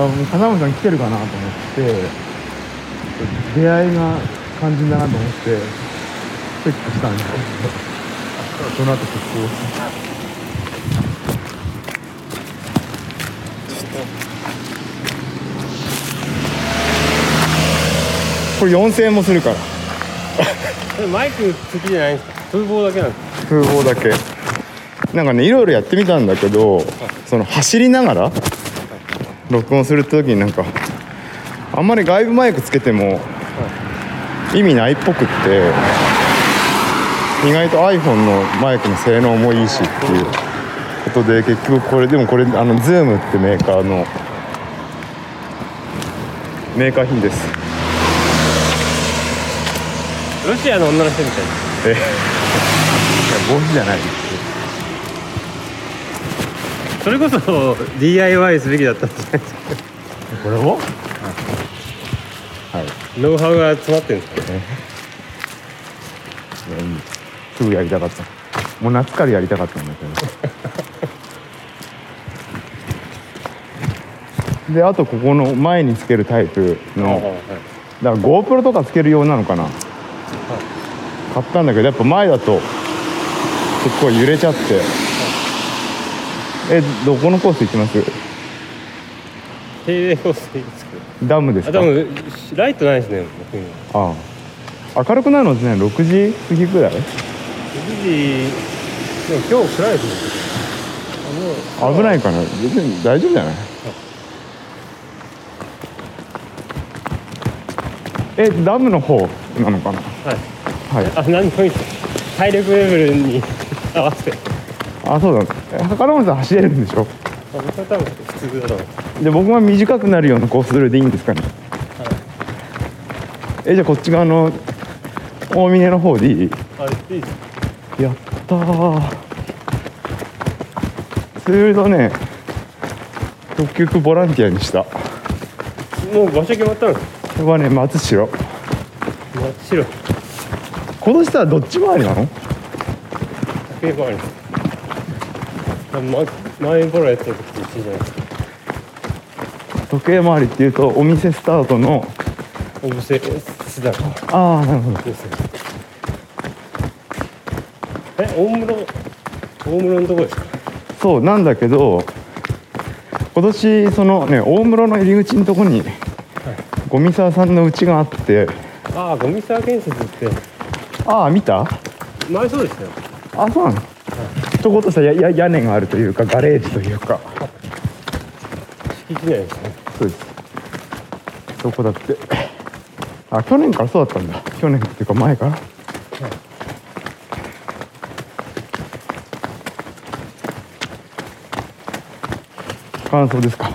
やもう風間さん来てるかなと思って出会いが肝心だなと思ってチェックしたんですけどその後結構これ4000円もするから。えマイク付きじゃないんですか？風防だけなんですか？風防だけ。なんかねいろいろやってみたんだけどその走りながら録音する時になんかあんまり外部マイクつけても意味ないっぽくって意外と iPhone のマイクの性能もいいしっていうことで結局これでもこれあの Zoom ってメーカーのメーカー品です。ロシアの女の人みたい。え。いや帽子じゃないそれこそ DIY すべきだったんじゃないですか。これをはい。ノウハウが詰まってるんですかいやいい。すぐやりたかった。もう夏からやりたかったんだけど。であとここの前につけるタイプのだから GoPro とかつけるようなのかな、買ったんだけどやっぱ前だと結構揺れちゃって、えどこのコース行きます？定例コースでいいですかダムですか？もライトないですね僕にああ。明るくなるの？ってね6時過ぎぐらい？6時でも今日暗いですね。あもう危ないかな。別に大丈夫じゃない？えダムの方なのかな？はい。はい。あ何でもいいです体力レベルに合わせてあそうだ。え高野さん走れるんでしょ？で僕が短くなるようなコース取りでいいんですかね、えじゃあこっち側の大峰の方でいい？やったー。それとね。結局ボランティアにした。こもう場所決まったの？れはね松代。真っ白今年さどっち回りなの？時計回り前ボラやった時と一緒じゃない？ですか時計回りっていうとお店スタートのお布施すだかああなるほど。です。よえ大室大室のとこですか？そうなんだけど今年そのね大室の入り口のとこにゴミ沢さんの家があって。ああゴミ沢建設って。ああ見た？前そうですよ。あそうなの？ちょこっとしたやや屋根があるというかガレージというか。敷地内ですね。そうです。そこだって。あ去年からそうだったんだ。去年っていうか前から。感想ですか？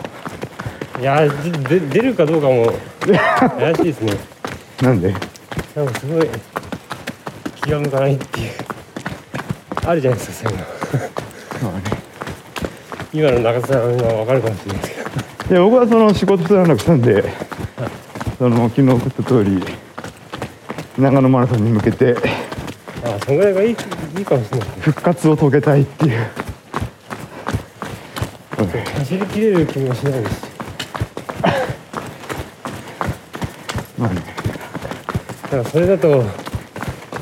いやで出るかどうかも怪しいですね。なんで？なんかすごい気が向かないっていうあるじゃないですかそういうのまあね。今の中田さんは分かるかもしれないですけど。いや僕はその仕事すらなくしたんでその昨日送った通り長野マラソンに向けてああそのぐらいがいいいいかもしれない。復活を遂げたいっていう、うん走りきれる気もしないです。まあね。だからそれだと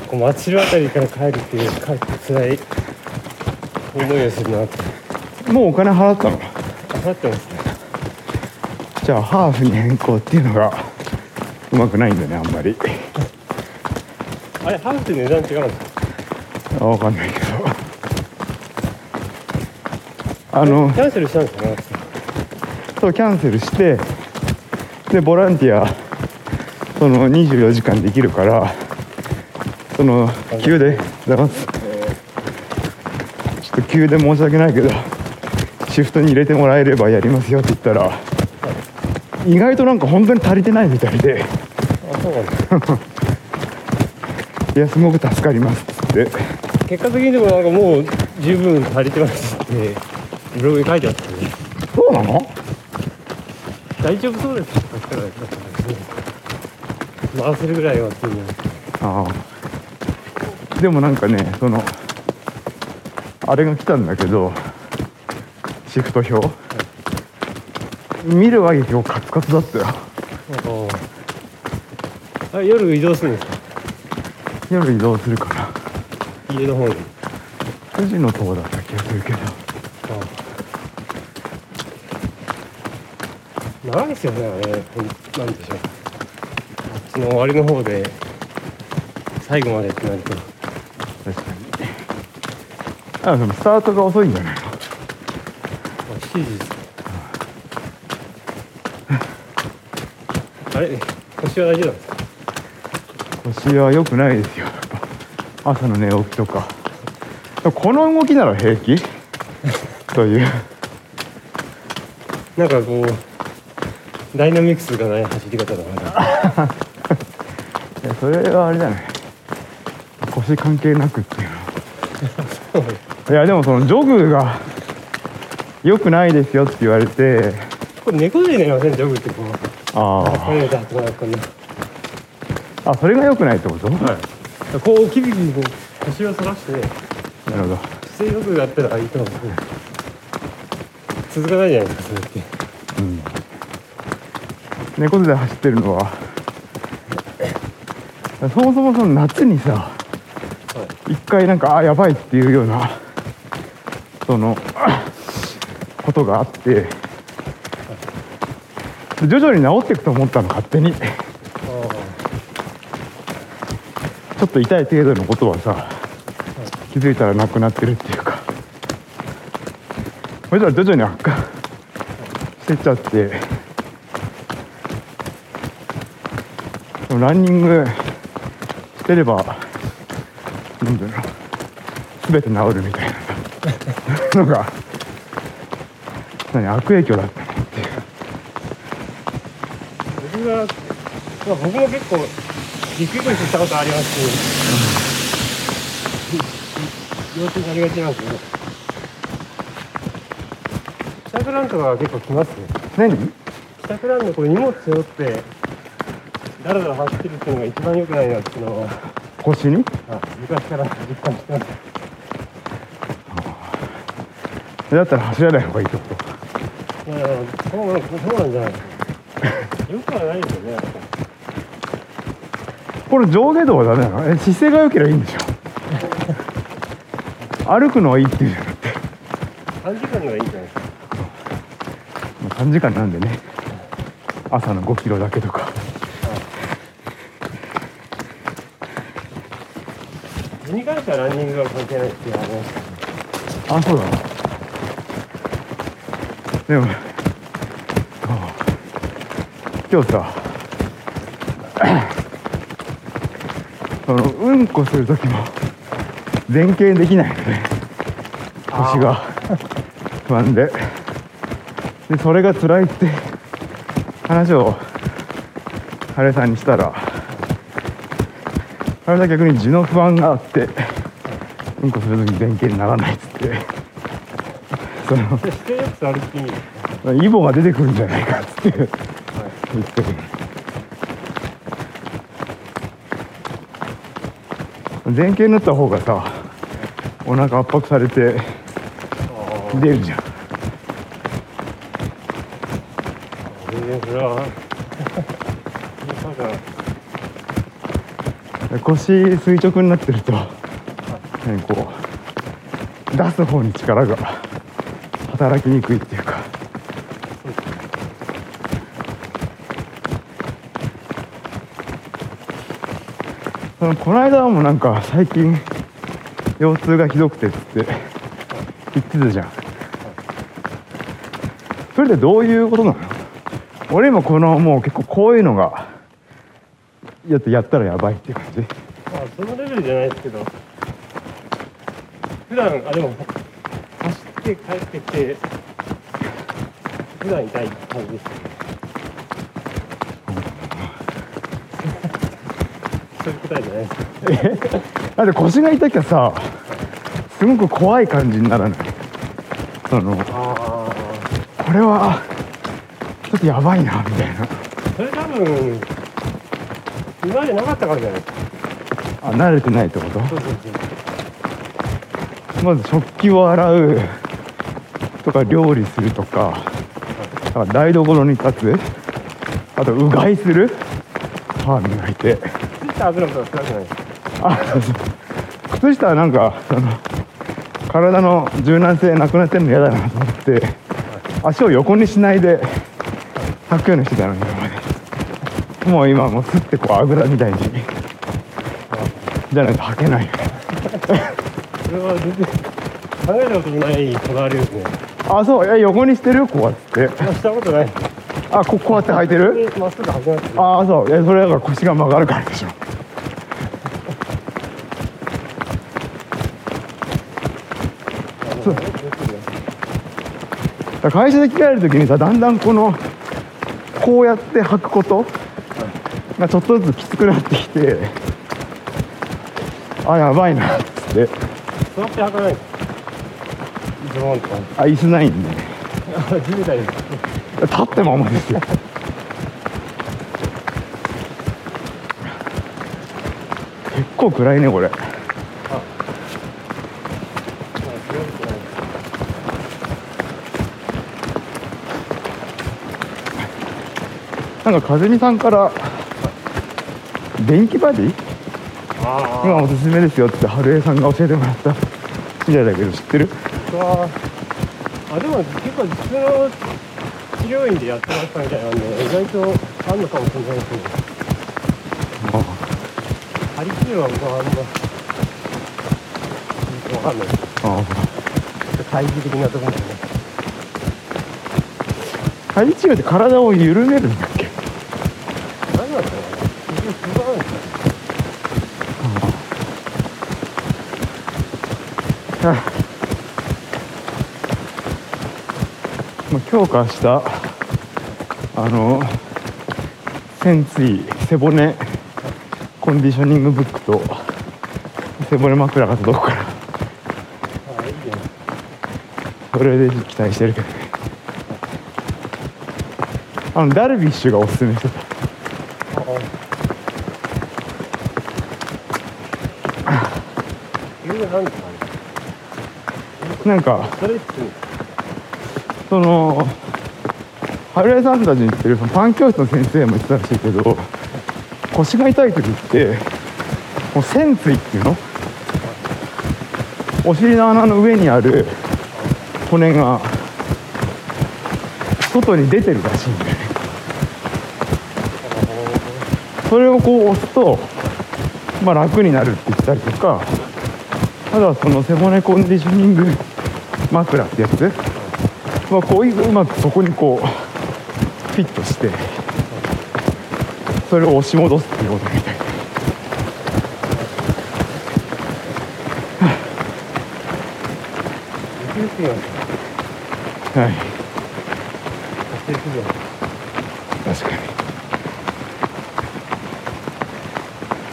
こう松代あたりから帰るっていうか辛い。思いをするなって。もうお金払ったの？払ってますね。じゃあハーフに変更っていうのがうまくないんだねあんまり。あれハウスって値段違うんですか？あわかんないけど。あのキャンセルしたんですか？ねそうキャンセルしてでボランティアその24時間できるからその急でだからちょっと急で申し訳ないけどシフトに入れてもらえればやりますよって言ったら意外となんか本当に足りてないみたいで。あそうなんですいやすごく助かりますって。結果的にでもなんかもう十分足りてますってブログに書いてあったんで。そうなの？大丈夫そうです回せるぐらいはっていうのああ。でもなんかねそのあれが来たんだけどシフト表。見るは結構カツカツだったよ。あ夜移動するんですか？夜移動するかな家の方に。9時のとこだった気がするけど。長いですよねあれ。なんでしょう。あっちの終わりの方で最後までってなるとあでもスタートが遅いんじゃないのあ7時です。かあれ腰は大丈夫なんですか腰は良くないですよ。朝の寝起きとか。この動きなら平気？という。なんかこうダイナミクスがない走り方だな。いやそれはあれじゃない腰関係なくっていうの いやでもそのジョグが良くないですよって言われて。これ猫背になりません？ジョグってこう。ああ。あそれが良くないってこと、なはい。こうキビキビこう腰を反らして。るほど。姿勢よくやったらいいと思う。続かないじゃないですかそれって。うん。猫背で走ってるのは。そもそもその夏にさ一回なんかあやばいっていうようなそのことがあって徐々に治っていくと思ったの勝手に。ちょっと痛い程度のことはさ気づいたらなくなってるっていうか。それじゃ徐々に悪化してっちゃってでもランニングしてればなんだろう全て治るみたいな。のが。何悪影響だったの？っていう僕が、まあ、僕も結構陸上したことあります。し腰痛になりがちなんですけど。帰宅ランとかは結構来ますね。何？帰宅ランでこれ荷物背負ってだらだら走ってるっていうのが一番良くないなっていうのは。腰に？あ昔から実感してますだったら走らない方がいいといやいやそうなんそうなんじゃないよくはないですよね。これ上下動はダメなの？え姿勢が良ければいいんでしょ？歩くのはいいっていうじゃなくて。短時間のがいいんじゃないですか。まあ3時間なんでね。朝の5キロだけとか。図に関してはランニングは関係ないっていう話。あそうだでもあ今日さ そのうんこする時も前傾できないのね。腰が。不安で。でそれが辛いって話を晴れさんにしたら晴れさん逆に痔の不安があってうんこする時に前傾にならないっつってその姿勢よく歩く意味ですねイボが出てくるんじゃないかっつって言ってる。前傾になった方がさお腹圧迫されて出るじゃん。腰垂直になってると何こう出す方に力が働きにくいっていうか。そのこの間もなんか最近腰痛がひどくてっつって言ってたじゃん。それでどういうことなの？俺今このもう結構こういうのがやってやったらやばいっていう感じ。まあそのレベルじゃないですけど。普段あでも走って帰ってきて普段痛い感じですそういう答えじゃないですだって腰が痛きゃさすごく怖い感じにならない？そのあこれはちょっとやばいなみたいな。あそれ多分今までなかったからじゃない？ですかあ慣れてないってこと？そうそうそう。まず食器を洗うとか料理するとかだから台所に立つあとうがいする歯磨いて。靴下はないあそうそう靴下はなんかその体の柔軟性なくなってるの嫌だなと思って足を横にしないで履くようにしてたのにもう今もうすってこうあぐらみたいに。じゃないと履けない。それは全然考えたこともないこだわりですねあそう。いや横にしてる？よこうやって。まあしたことない。あここうやって履いてる？でまっすぐ始まってるああそう。いやそれだから腰が曲がるからでしょ。そう。だ会社で着替える時にさだんだんこのこうやって履くことがちょっとずつきつくなってきてあやばいなっつって。座って履かないズボンとかあ椅子ないんで。地みたいです立ってままですよ。結構暗いねこれ。なんか風見さんから電気バディ？あ今おすすめですよって春江さんが教えてもらったみたいだけど知ってる？あはあでも結構普通の治療院でやってましたみたいなんで意外とあんのかもしれない。ですね張り切るは僕はあんまわかんない。ですああちょっと懐疑的なところですね。配置って体を緩めるんだっけ何なんですかね結局不安ですねもう今日か明日あの潜水背骨コンディショニングブックと背骨枕が届くから。それで期待してる。けどねあのダルビッシュがおすすめしてた。なんかその春江さんたちに言ってるそのパン教室の先生も言ってたらしいけど腰が痛い時ってもう潜水っていうの？お尻の穴の上にある骨が外に出てるらしいんだよね。それをこう押すと、まあ、楽になるって言ったりとかあとはその背骨コンディショニング枕ってやつまあ、こういううまくそこにこうフィットしてそれを押し戻すっていうことみたいはい。確かに。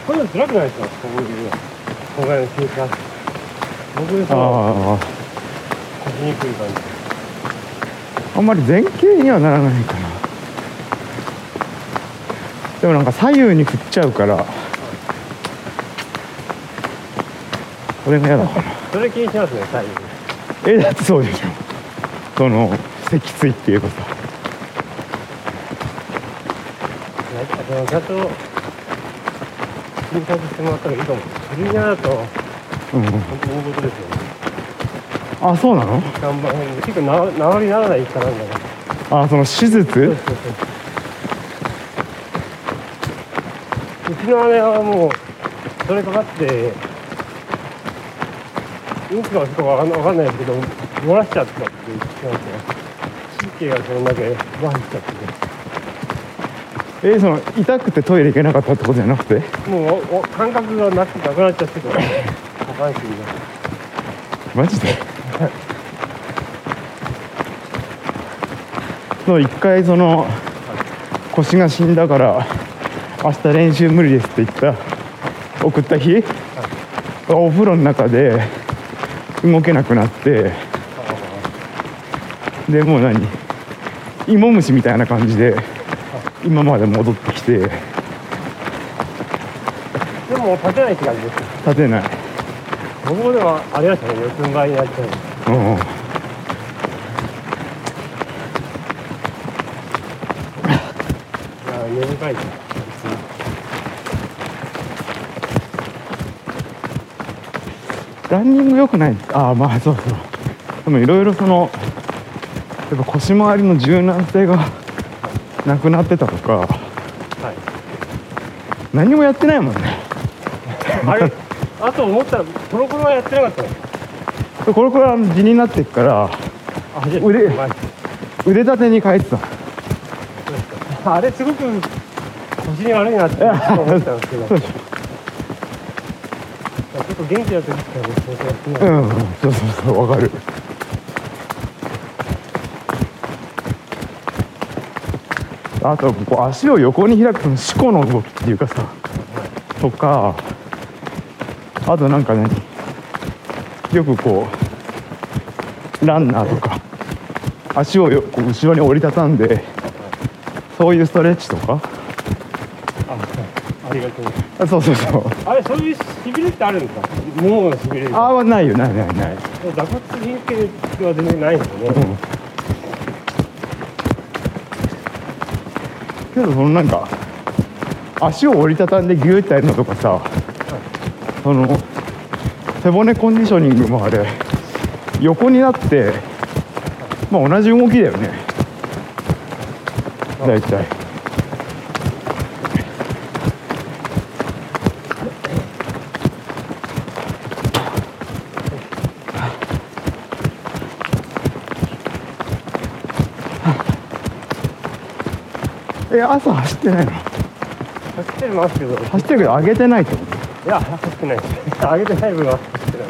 こういうの辛くないですかこういうの今回の休暇僕さあ腰にくい感じああんまり前傾にはならないかな。でもなんか左右に振っちゃうからこれが嫌だかなそれ気にしますね左右。えだってそうでしょ。その脊椎っていうかさちゃんと診察してもらった方がいいかも。それ嫌だとうん。本当に大事ですよねあそうなの？看板結構な治りならないかなんだからあその手術？そうちの姉はもうそれかかってうんちか嘘かわかんわかんないですけど漏らしちゃったって言ってましたよ神経がそれだけ麻痺しちゃってえその痛くてトイレ行けなかったってことじゃなくててもうおお感覚がなくなくなっちゃってから下半身がマジでそう一回その腰が死んだから明日練習無理ですって言った。送った日お風呂の中で動けなくなってでもう何芋虫みたいな感じで今まで戻ってきて。でも立てないって感じです立てない。僕もでもありましたね四つん這いになっちゃううんない別にランニング良くないああまあそうそう。でもいろいろそのやっぱ腰回りの柔軟性がなくなってたとか。はい。何もやってないもんね。あれ？あと思ったらコロコロはやってなかったの？これから地になっていくから腕前腕立てに変えてた。あれすごく腰に悪いなって思ったんですけど 元気な時からねそうやっうんうんそうそうそうわかる。あとこう足を横に開くその四股の動きっていうかさとかあとなんかねよくこうランナーとか足をよこう後ろに折りたたんでそういうストレッチとか。あはい。ありがとう。あそうそうそう。あれそういうしびれってあるんですか？もものしびれがああないよないないない。座骨神経は全然ないんですよね、うん。けどそのなんか足を折りたたんでギューってやるのとかさその背骨コンディショニングもあれ横になってまあ同じ動きだよね。大体え朝走ってないの。走ってますけど。走ってるけど上げてないってこと。いや走ってない。です上げてない分は走ってない。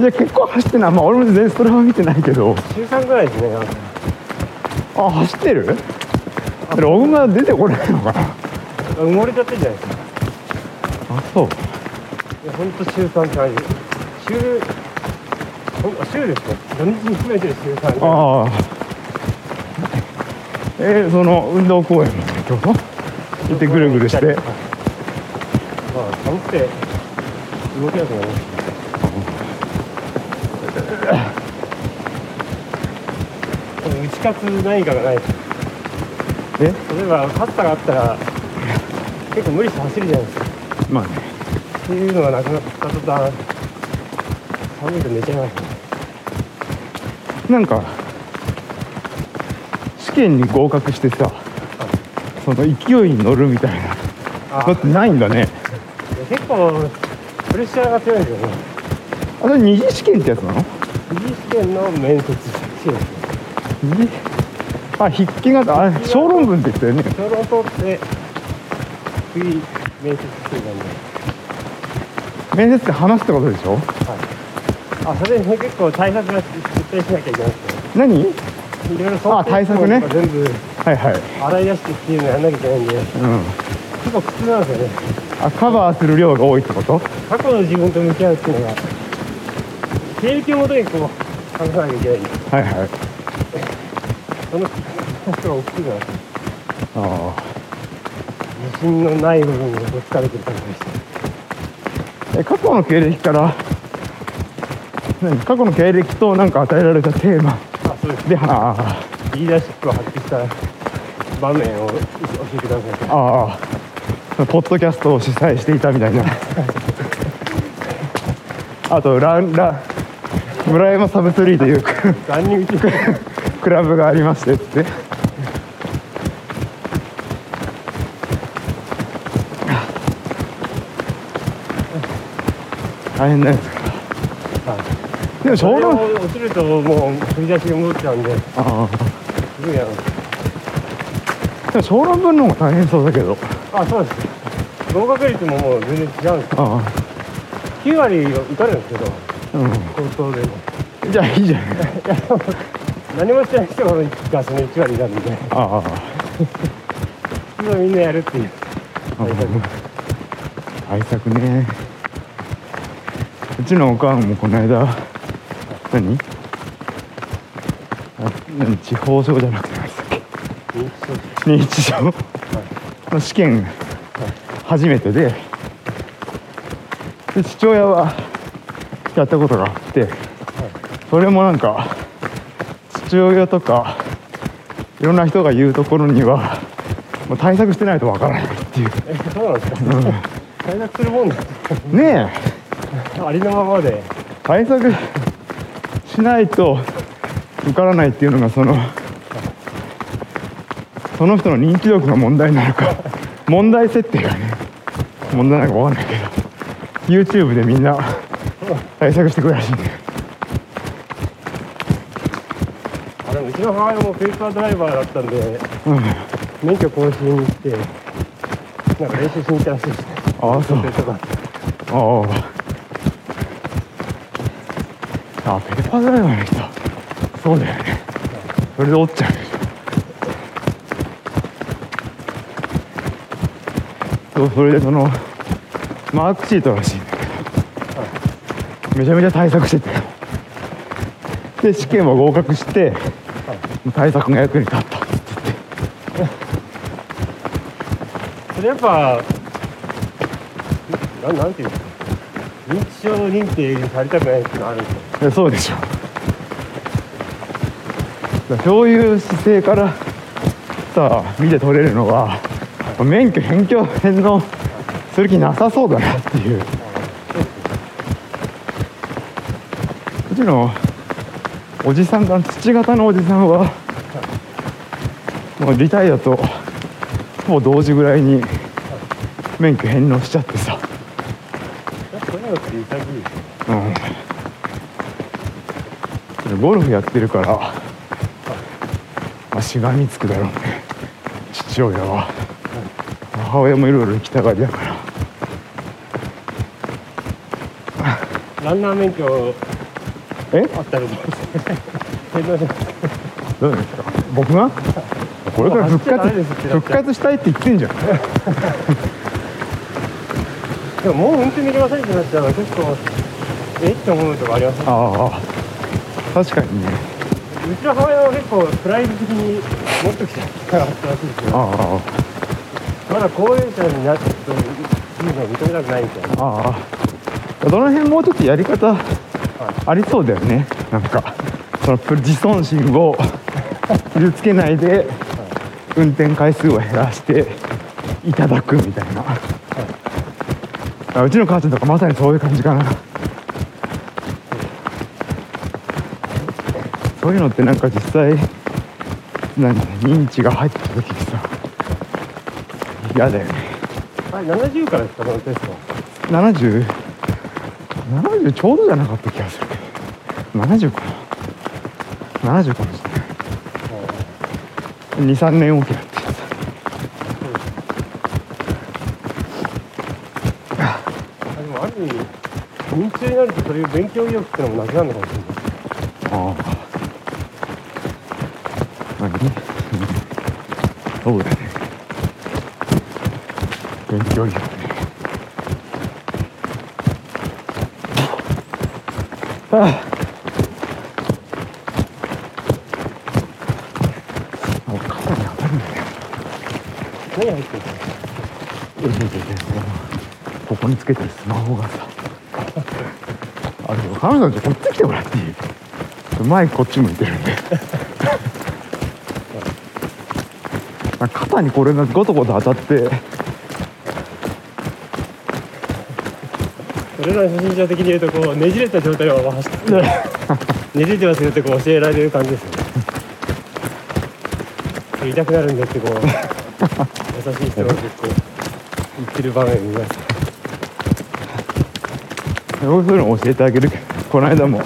いや結構走ってない。まあ俺も全然それは見てないけど。週3ぐらいですねあ走ってる？ログが出てこないのかな。埋もれちゃってるじゃないですか。あそう。いやほんと週3って感じ。週週ですね土日に含めて週3ぐらいああえー、その運動公園のってこ？と行ってぐるぐるして。はいまあ寒くて動けなくなりました打ち勝つ何かがないえ例えば勝ったがあったら結構無理して走るじゃないですか。まあね。っていうのがなくなった途端寒いと寝ちゃいますね。なんか試験に合格してさその勢いに乗るみたいな。あのってないんだね。結構プレッシャーが強いんですよね。あそれ二次試験ってやつなの？二次試験の面接試験あ筆記型。あ小論文って言ったよね。小論を取って次面接試験なんで。面接って話すってことでしょ？あそれね結構対策が絶対しなきゃいけないですね何？いろいろ想あ対策ね。全部はい。はい洗い出してっていうのやんなきゃいけないんで。うん結構苦痛なんですよね。あカバーする量が多いってこと？過去の自分と向き合うっていうのが。経歴をもとにこう話さなきゃいけない。んではいはい。その人が大きくなってあ。自信のない部分がぶつかれてる感じでした。あえ過去の経歴から何？過去の経歴となんか与えられたテーマ。あそうですであリーダー。シップを発揮した場面を教えてくださいああポッドキャストを主催していたみたいな。あとランラ村山サブツリーというランニングクラブがありましてっつって。大変なやつでもそれ小論を落ちるともう振り出しが戻っちゃうんで。あすぐやるあでも小論文の方が大変そうだけど。あそうです。合格率ももう全然違うんですあ9割受かるんですけどあうん。高等でも。じゃあいいじゃない。いやでも何もしてない人がその1割になるんで。ああ。それをみんなやるっていう。あ対策ね。うちのおかんもこの間何？あ何？地方症じゃなくて何でしたっけ認知症の試験初めてでで父親はやったことがあってそれもなんか父親とかいろんな人が言うところにはもう対策してないとわからないっていう。えそうなんですか、対策するもんだねえ。ありのままで。対策しないと受からないっていうのがそのその人の認知力が問題になるか問題設定がね問題なのか分かんないけど YouTube でみんな対策してくれるらしいんだよ。あでもうちの母親もペーパードライバーだったんでうん。免許更新に行ってなんか練習しに行ったらしいですねああそう。あああペーパードライバーの人。そうだよね。それで折っちゃう。そうそれでそのマークシートらしいんだけど。めちゃめちゃ対策してて。で試験は合格して対策が役に立ったって言って。それやっぱななんていうんですか認知症認定にされたくないっていうのあるんですよ。そうでしょ。だからそういう姿勢からさあ見て取れるのは免許返却返納する気なさそうだなっていう。うちのおじさんが土型のおじさんはもうリタイアともう同時ぐらいに免許返納しちゃってさ。そういうのって潔いですねうん。ゴルフやってるから、まあ、しがみつくだろうね。父親は。母親もいろいろ行きたがりだから。ランナー免許えあったらどうどうですか？僕が？これから復活復活したいって言ってんじゃんでももう運転できませんってなっちゃうの結構え？って思うとこありますね。ああ確かにね。うちの母親は結構プライド的に持っときたいってあったらしいで。すけどあ。まだ高齢者になってというのを認めたくないみたいな。ああ。あどの辺もうちょっとやり方ありそうだよね。なんかその自尊心を傷つけないで運転回数を減らしていただくみたいな、あうちの母ちゃんとかまさにそういう感じかな。そういうのってなんか実際何認知が入った時にさ嫌だよね。あれ70からですか？このテスト7070 70ちょうどじゃなかった気がする。けど70かな。70かもしれない。23年おきだって言ってあでもある意味認知症になるとそういう勉強意欲ってのもなくなるのかもしれない。たああ。何？うんそうだね。勉強力ね。ああ。もう肩に当たるんだよ。何入ってるの？ここにつけてるスマホがさ彼女たちこっち来てもらっていい？マイクこっち向いてるんで。肩にこれがゴトゴト当たって。俺らの初心者的に言うとこうねじれた状態を走ってねじれてますよってこう教えられる感じですよね。痛くなるんだってこう優しい人が結構言ってる場面見ます。そういうの教えてあげるけどこの間も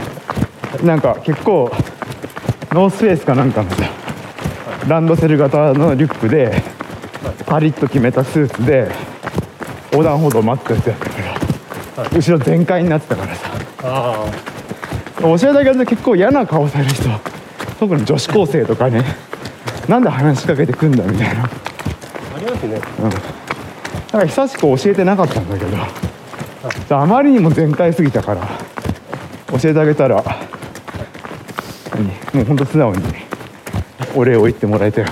なんか結構ノースフェイスかなんかのさランドセル型のリュックでパリッと決めたスーツで横断歩道待ってたやつやったから、後ろ全開になってたからさ。あ教えてあげると結構嫌な顔される人特に女子高生とかねなんで話しかけてくんだみたいな。あありますね。うん。だから久しく教えてなかったんだけどあまりにも全開すぎたから教えてあげたら。何？もうほんと素直に。お礼を言ってもらえたよ。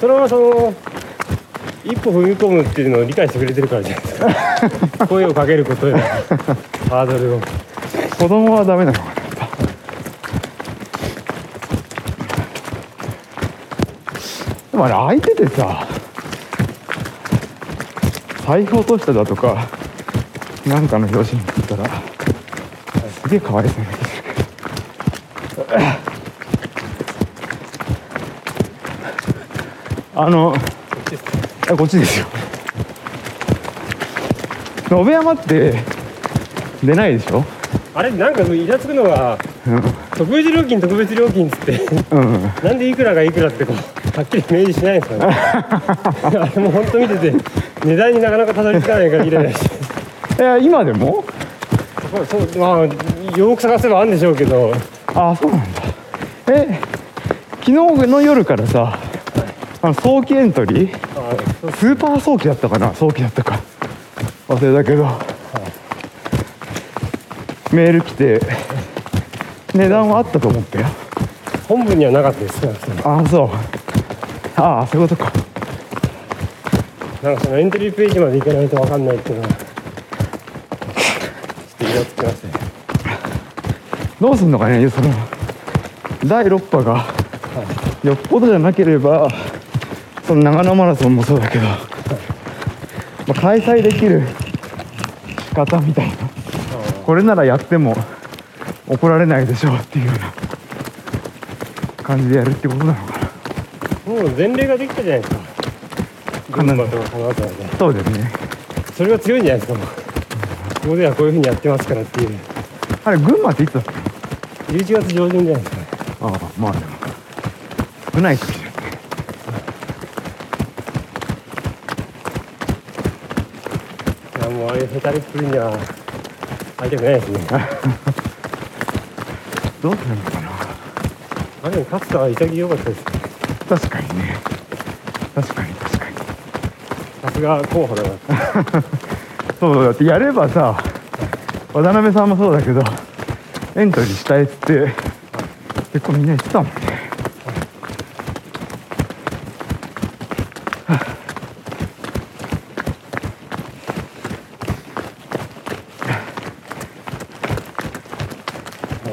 それはその一歩踏み込むっていうのを理解してくれてるからじゃないですか。声をかけることでハードルを。子供はダメなの。かなでもあれ相手でさ財布落としただとかなんかの表紙になったらすげえかわいそうあのあこっちですよ。延山って出ないでしょ？あれなんかイラつくのが特別料金特別料金っつってうん、うん、なんでいくらがいくらってこうはっきり明示しないんですかね あれも本当見てて値段になかなかたどり着かないからイライラしていや今でも？そうまあよく探せばあるんでしょうけど。ああそうなんだ。え昨日の夜からさあの早期エントリー？あそうスーパー早期だったかな？早期だったか。忘れたけど、メール来て値段はあったと思ったよ。本部にはなかったですああそう。ああそういうことか。なんかそのエントリーページまで行かないと分かんないっていうのはちょっとイラつきましたねどうすんのかねその第6波がよっぽどじゃなければその長野マラソンもそうだけど、まあ開催できる仕方みたいな。これならやっても怒られないでしょうっていうような感じでやるってことなのかな。もう前例ができたじゃないですか。群馬とか金沢で。そうですね。それが強いんじゃないですかもう。ここではこういうふうにやってますからっていう。あれ群馬っていつだったの11月上旬じゃないですか。ねああまあでも。少ない時じゃんいやもうああいうへたりっぷりには会いたくないですね。どうするのかな。あでも勝田は潔かったです。確かにね。確かに確かに。さすが候補だな。そうだってやればさ渡辺さんもそうだけどエントリーしたいっつって結構みんな言ってたもんね。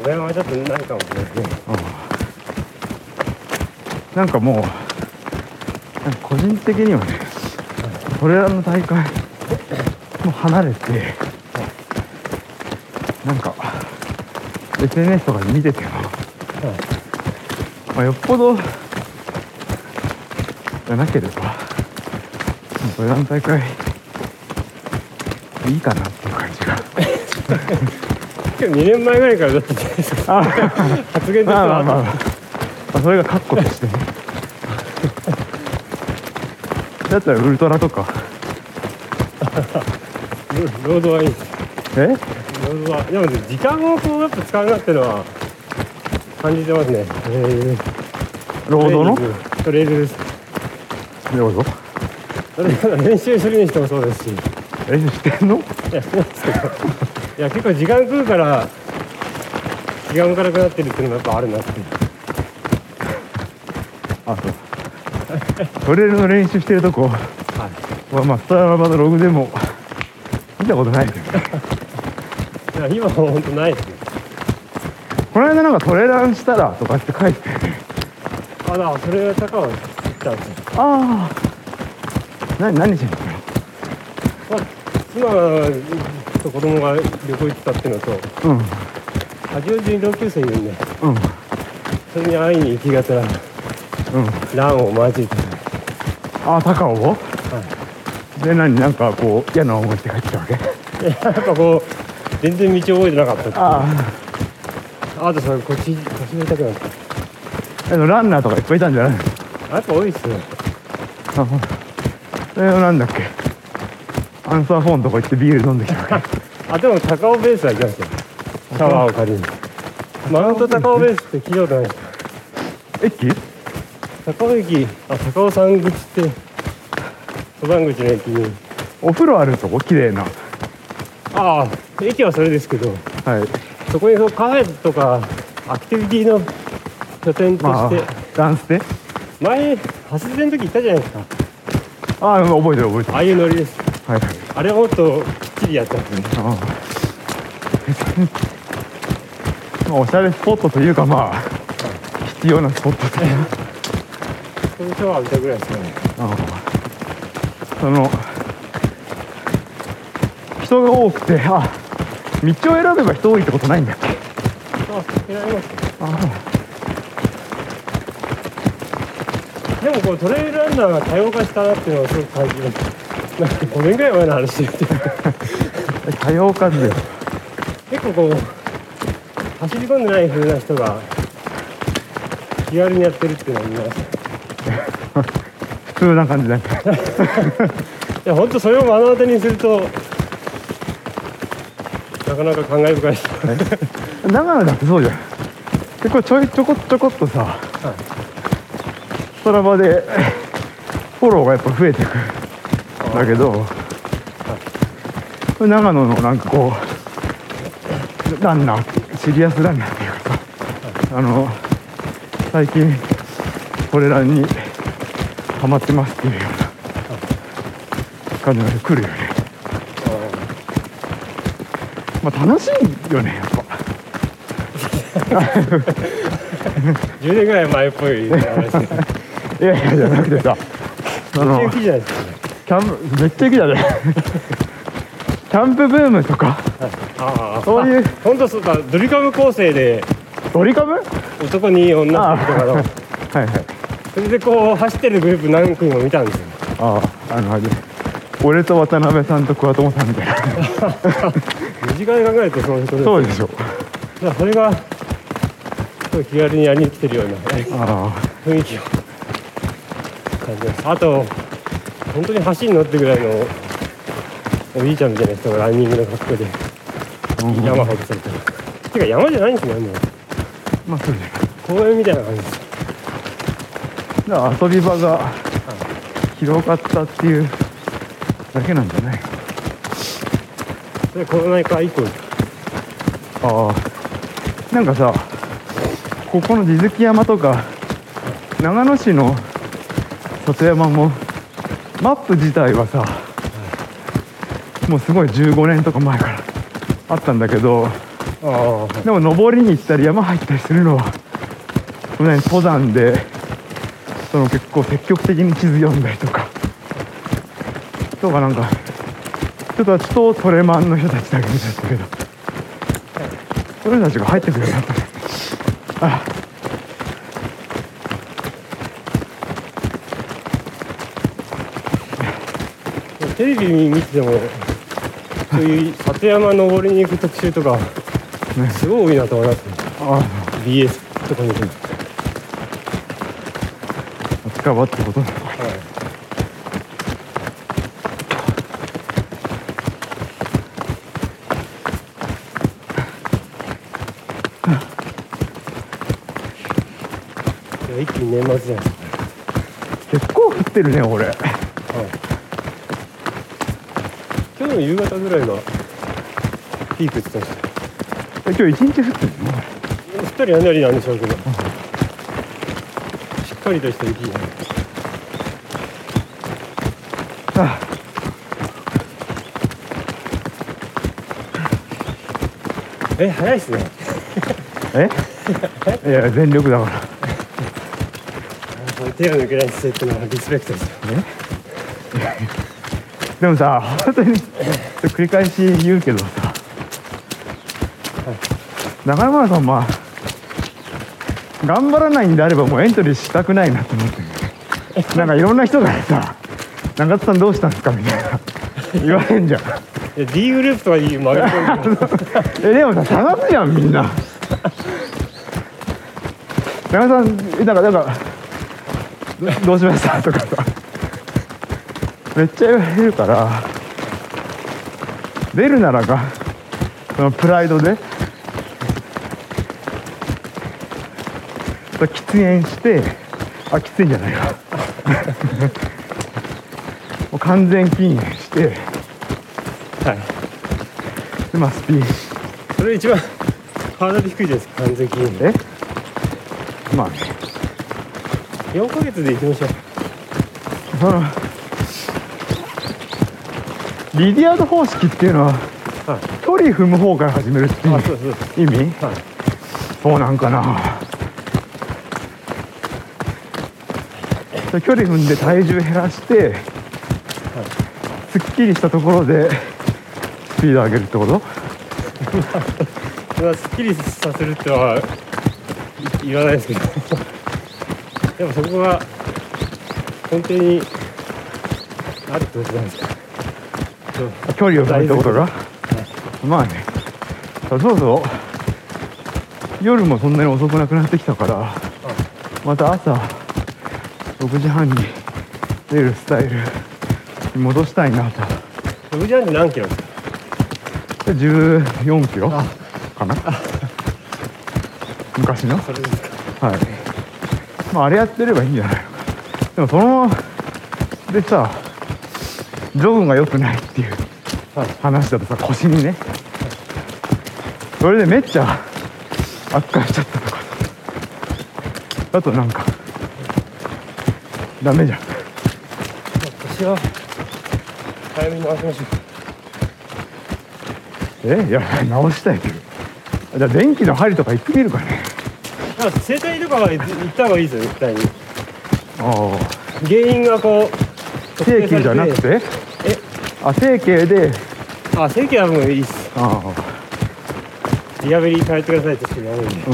小山はちょっとないかもしれないなんかもう個人的にはねこれらの大会もう離れてなんか SNS とかで見てても、まあ、よっぽどじゃなければもうこれらの大会いいかなっていう感じが。今日2年前ぐらいからだったじゃないですかあ発言としてまあまあまあ、はまあ、それがカッコとしてね。だったらウルトラとか。ロードはいい。ですえ？ロードはでも時間をこうやっぱ使うなっていうのは感じてますねえロードのトレイルですロードそれから練習するにしてもそうですし練習してんのやそうですけどいや結構時間食うから気が向かなくなってるっていうのもやっぱあるなってあそうトレイルの練習してるとこはいはまあスタラバのログでも見たことないけど今は本当ないですねこの間なんかトレランしたらとかって書いて。てあだそれが高尾行ったんですよ。ああ何何しに行ったまあ妻と子供が旅行行ってたっていうのとのうん。八王子に同級生いるんでうん。それに会いに行きがてらうん。ランを交えて。ああ高尾を？で何なんかこう嫌な思いして帰ってきたわけ？やっぱこう全然道覚えてなかった。っていうあ。あとさ腰腰が痛くなった。ああのランナーとかいっぱいいたんじゃない？のあやっぱ多いっすね。あそれはなんだっけ？アンサーフォンとか行ってビール飲んできた あでも高尾ベースは行きましたよ。シャワーを借りに。マウント高尾ベースって聞いたことない駅？高尾駅。あ高尾山口って登山口の駅に。お風呂あるとこ？綺麗な。ああ駅はそれですけどはい。そこにそのカフェとかアクティビティの拠点とまあして、ダンスで？前走りの時行ったじゃないですか。ああ覚えてる覚えてる。ああいうノリです。はいはい。あれはもっときっちりやったんです。ねああまあおしゃれスポットというかまあ必要なスポットという。それシャワー浴びたぐらいですかねああその人が多くてあ道を選べば人多いってことないんだっけ？あ選びますねあでもこうトレイルランナーが多様化したなっていうのはすごく感じる。なんか5年ぐらい前の話っていうかあ多様化で結構こう走り込んでない風な人が気軽にやってるっていうのを見ましたい普通な感じだね。や本当それを目の当たりにするとなかなか感慨深い。です長野だってそうじゃん。結構ちょいちょこちょこっとさ、ストラバでフォローがやっぱ増えてく。だけど、はい長野のなんかこうランナーシリアスランナーっていうかさ、はいあの最近これらにハマってますっていうような感じが来るよねまあ楽しいよねやっぱ。10年ぐらい前っぽい話。ですいやいやじゃなくてさあのめっちゃ雪じゃないですか。キャンプめっちゃ雪だね。キャンプブームとか？ああ。そういう。本当そうか。ドリカム構成で。ドリカム？男に女あってとかのはいはい。それでこう走ってるグループ何組も見たんですよ。あああのあれ俺と渡辺さんと桑友さんみたいな 身近に考えるとそういうことですそうでしょ。だからそれが気軽にやりに来てるようなあ雰囲気を。感じます。あと本当に走るのってぐらいのおじいちゃんみたいな人がランニングの格好であ、うん。山ほどされてる。てか山じゃないんですね。もうまあそうじゃ公園みたいな感じです。だから遊び場が広かったっていうだけなんじゃない？それコロナ禍以降ああ。なんかさここの地月山とか長野市の里山もマップ自体はさもうすごい15年とか前からあったんだけどでも登りに行ったり山入ったりするのはその登山でその結構積極的に地図読んだりとかとかなんか人たちとトレマンの人たちだけ見ちゃったけど。その人たちが入ってくれなった。ねあ。テレビ見ててもそういう里山登りに行く特集とかね。すごい多いなと思いますね。あ。BS とか見ても近場ってことねい一気に年末じゃないですか結構降ってるね俺。今日の夕方ぐらいがピークって言ってまし今日一日降ってるの？た降ったりやんだりなんでしょうけど。しっかりとした雪。じゃないあ。え早いっすね。え？いや全力だから手が抜けない姿勢ってのはリスペクトですよ。でもさ本当に繰り返し言うけどさ。長山マラソンまあ頑張らないんであればもうエントリーしたくないなと思ってるなんかいろんな人がさ「長津さんどうしたんですか?」みたいな。言われんじゃん。D グループとかに曲がり込んでえでもさ探すじゃんみんな。長田さんえなんかなんかど どうしました？とかさ。めっちゃ言われるから出るならがそのプライドで喫煙してあ喫煙じゃないわ。もう完全禁煙してはい。でまあスピーそれ一番ハードル低いです完全禁煙。え？まあね4ヶ月で行きましょう。そのリディアード方式っていうのははい。距離踏む方から始めるっていう意味？はい。そうなんかな。距離踏んで体重減らして、すっきりしたところでスピード上げるってこと？まあすっきりさせるっては言わないですけどでもそこが根底にあるってことないですか。距離を取るってことがまあね。そうそう。夜もそんなに遅くなくなってきたからまた朝6時半に出るスタイルに戻したいなと。6時半って何キロですかで14キロあかな？昔の？それですか。はいまああれやってればいいんじゃないのか。でもそのでさジョグが良くないっていうはい。話だとさ腰にね。それでめっちゃ悪化しちゃったとかさ。だとなんかダメじゃん。腰は早めに回しましょう。え？いや直したいけど。じゃあ電気の針とか行ってみるかねまあ整体とかは行った方がいいですよ絶対に。あ原因がこうあ整形じゃなくて？え？あ整形で？あ整形はもういいっす。あリハビリ通ってくださいって言わないんで。あ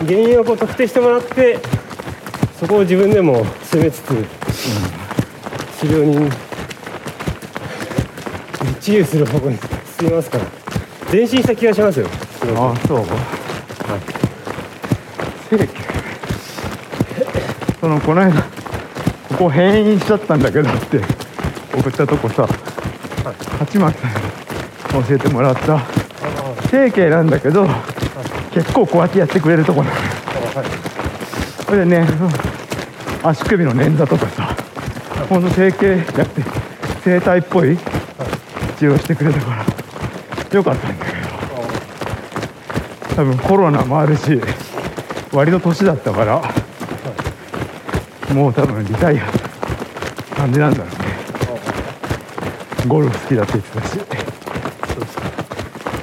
うん。原因をこう特定してもらってそこを自分でも攻めつつ、治療に治癒する方向に進みますから。前進した気がしますよ。ああそう整形そのこの間ここ閉院しちゃったんだけどって送ったとこさ鉢巻さんに教えてもらった整形なんだけど結構こうやってやってくれるとこなの。よそれでね足首の捻挫とかさほんと整形やって整体っぽい治療してくれたからよかったんだけど。多分コロナもあるし割と年だったからもう多分リタイア感じなんだろうね。ゴルフ好きだって言ってたし。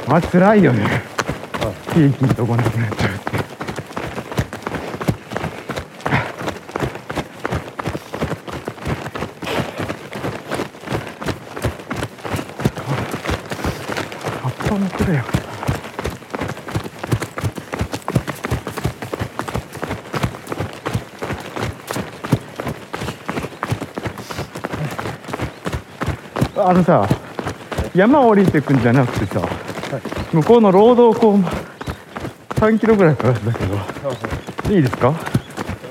まあ辛いよね。ピーキのとこなくなっちゃうって葉っぱもくれよあのさ山降りてくんじゃなくてさ、向こうのロードをこう3キロぐらいかかるんだけどいいですか？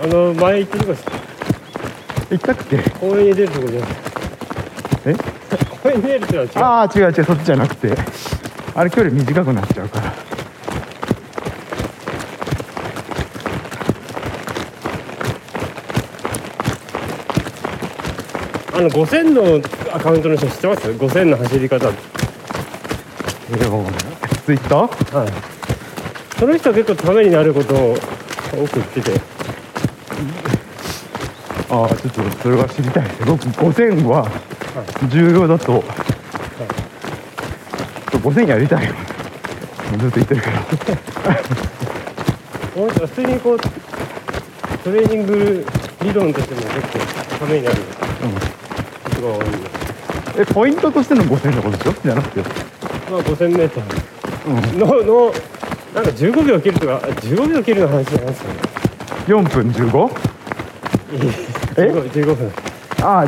あの前行ってるとこ行ったっけ？公園に出るとこじゃない。え？公園に出るってのは違う。ああ違う違うそっちじゃなくて。あれ距離短くなっちゃうから。あの5000のアカウントの人知ってます？5000の走り方。でもツイッター？はい。その人は結構ためになることを多く言ってて。ああちょっとそれは知りたい。僕5000は重要だと、5000やりたい。よずっと言ってるけどこの人は普通にこうトレーニング理論としても結構ためになることが多いんでえポイントとしての5000のことでしょ？じゃなくて。まあ 5000m ののなんか15秒切るとか15秒切るの話じゃないですかね。4分 15? え？15 15分。ああ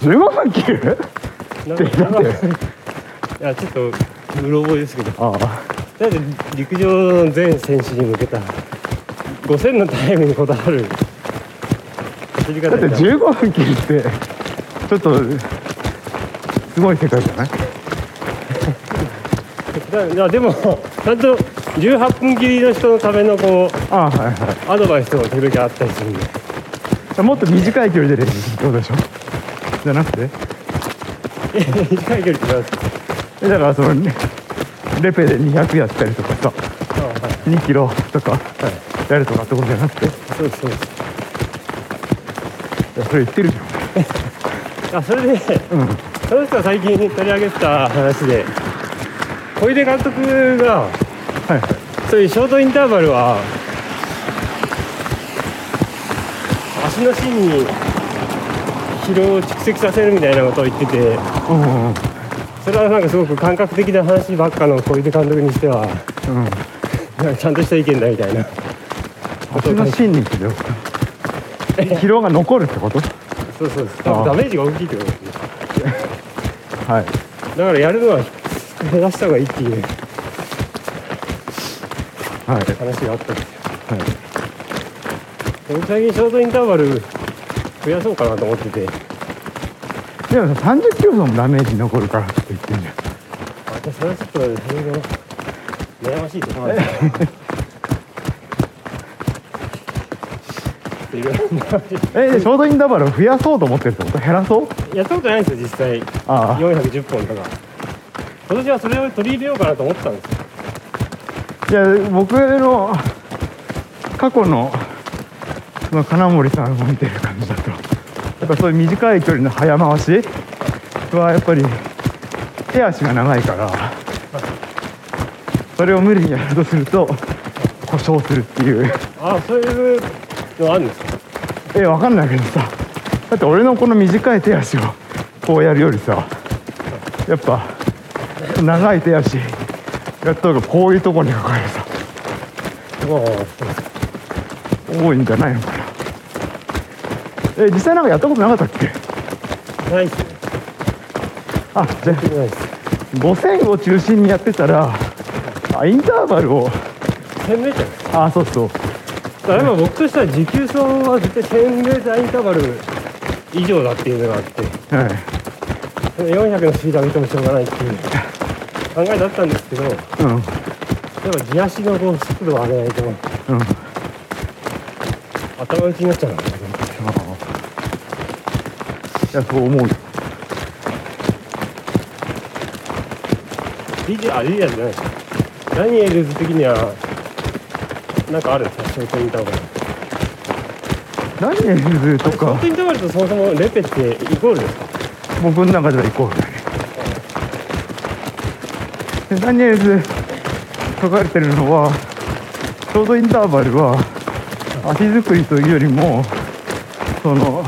15分切る？なんかだって。いやちょっとうろ覚えですけど。ああ。だって陸上の全選手に向けた5000のタイムにこだわる。走り方だってや15分切るってちょっとすごい世界じゃない？だ いやでもちゃんと18分切りの人のためのこうああはいはい。アドバイスとか時々あったりするんで。もっと短い距離で練習ってことでしょじゃなくて？短い距離ってなんですかえだからそのねレペで200やったりとかさあはい。2キロとかやるとかってことじゃなくて？いそうですそう。ですやそれ言ってるじ あそれでゃんうんその人が最近取り上げてた話で小出監督がはい。はいそういうショートインターバルは足の芯に疲労を蓄積させるみたいなことを言っててうんそれはなんかすごく感覚的な話ばっかの小出監督にしてはうん。ちゃんとした意見だみたいな。足の芯に疲労。疲労が残るってこと？そうそうです。ダメージが大きいってことはい。だからやるのは減らした方がいいっていう。はい。話があったんですよ。はい。僕最近ショートインターバル増やそうかなと思ってて。でもさ30キロもダメージ残るからって言ってんじゃん。あじゃあそれはちょっといろいろ悩ましいところなんです よい えでショートインターバルを増やそうと思ってるってこと？減らそう？やったことないんですよ実際。あ410本とか。今年はそれを取り入れようかなと思ってたんですよ。あいや僕の過去のその金森さんを見てる感じだと。やっぱそういう短い距離の早回しはやっぱり手足が長いからそれを無理にやるとすると故障するっていう。あそういうのあるんですか？えわかんないけどさ。だって俺のこの短い手足をこうやるよりさやっぱ長い手足やった方がこういうところにかかるさ。多いんじゃないのかな。え実際なんかやったことなかったっけ？ないっすね。あじゃあないっす。5000を中心にやってたらあインターバルを。1000m あそうそうだから今僕としては持久走は絶対 1000m インターバル以上だっていうのがあってはい400のスピード上げてもしょうがないっていう考えだったんですけどやっうんぱ地足のこう速度を上げないとうん頭打ちになっちゃうからねいやそう思うよ。リディアリディアじゃない。ですダニエルズ的にはなんかあるんですか？ショートインターバル。ダニエルズとショか？ートインターバルとそもそもレペってイコールですか？僕の中ではイコール。だねでダニエルズ書かれてるのはちょうどインターバルは足作りというよりもその、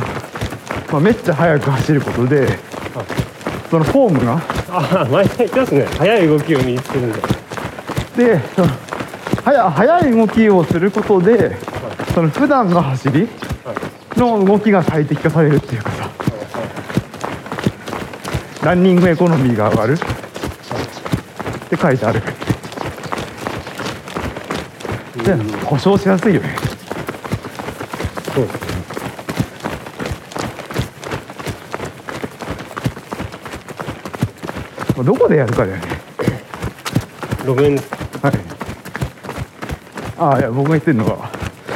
まあ、めっちゃ速く走ることでそのフォームが。ああ前言ってますね。速い動きを身につけるんだ。でその速速い動きをすることでその普段の走りの動きが最適化されるっていうかさ。ランニングエコノミーが上がる。って書いてある。で故障しやすいよね。そうですね。まあどこでやるかだよね。路面はいああいや僕が言ってるのは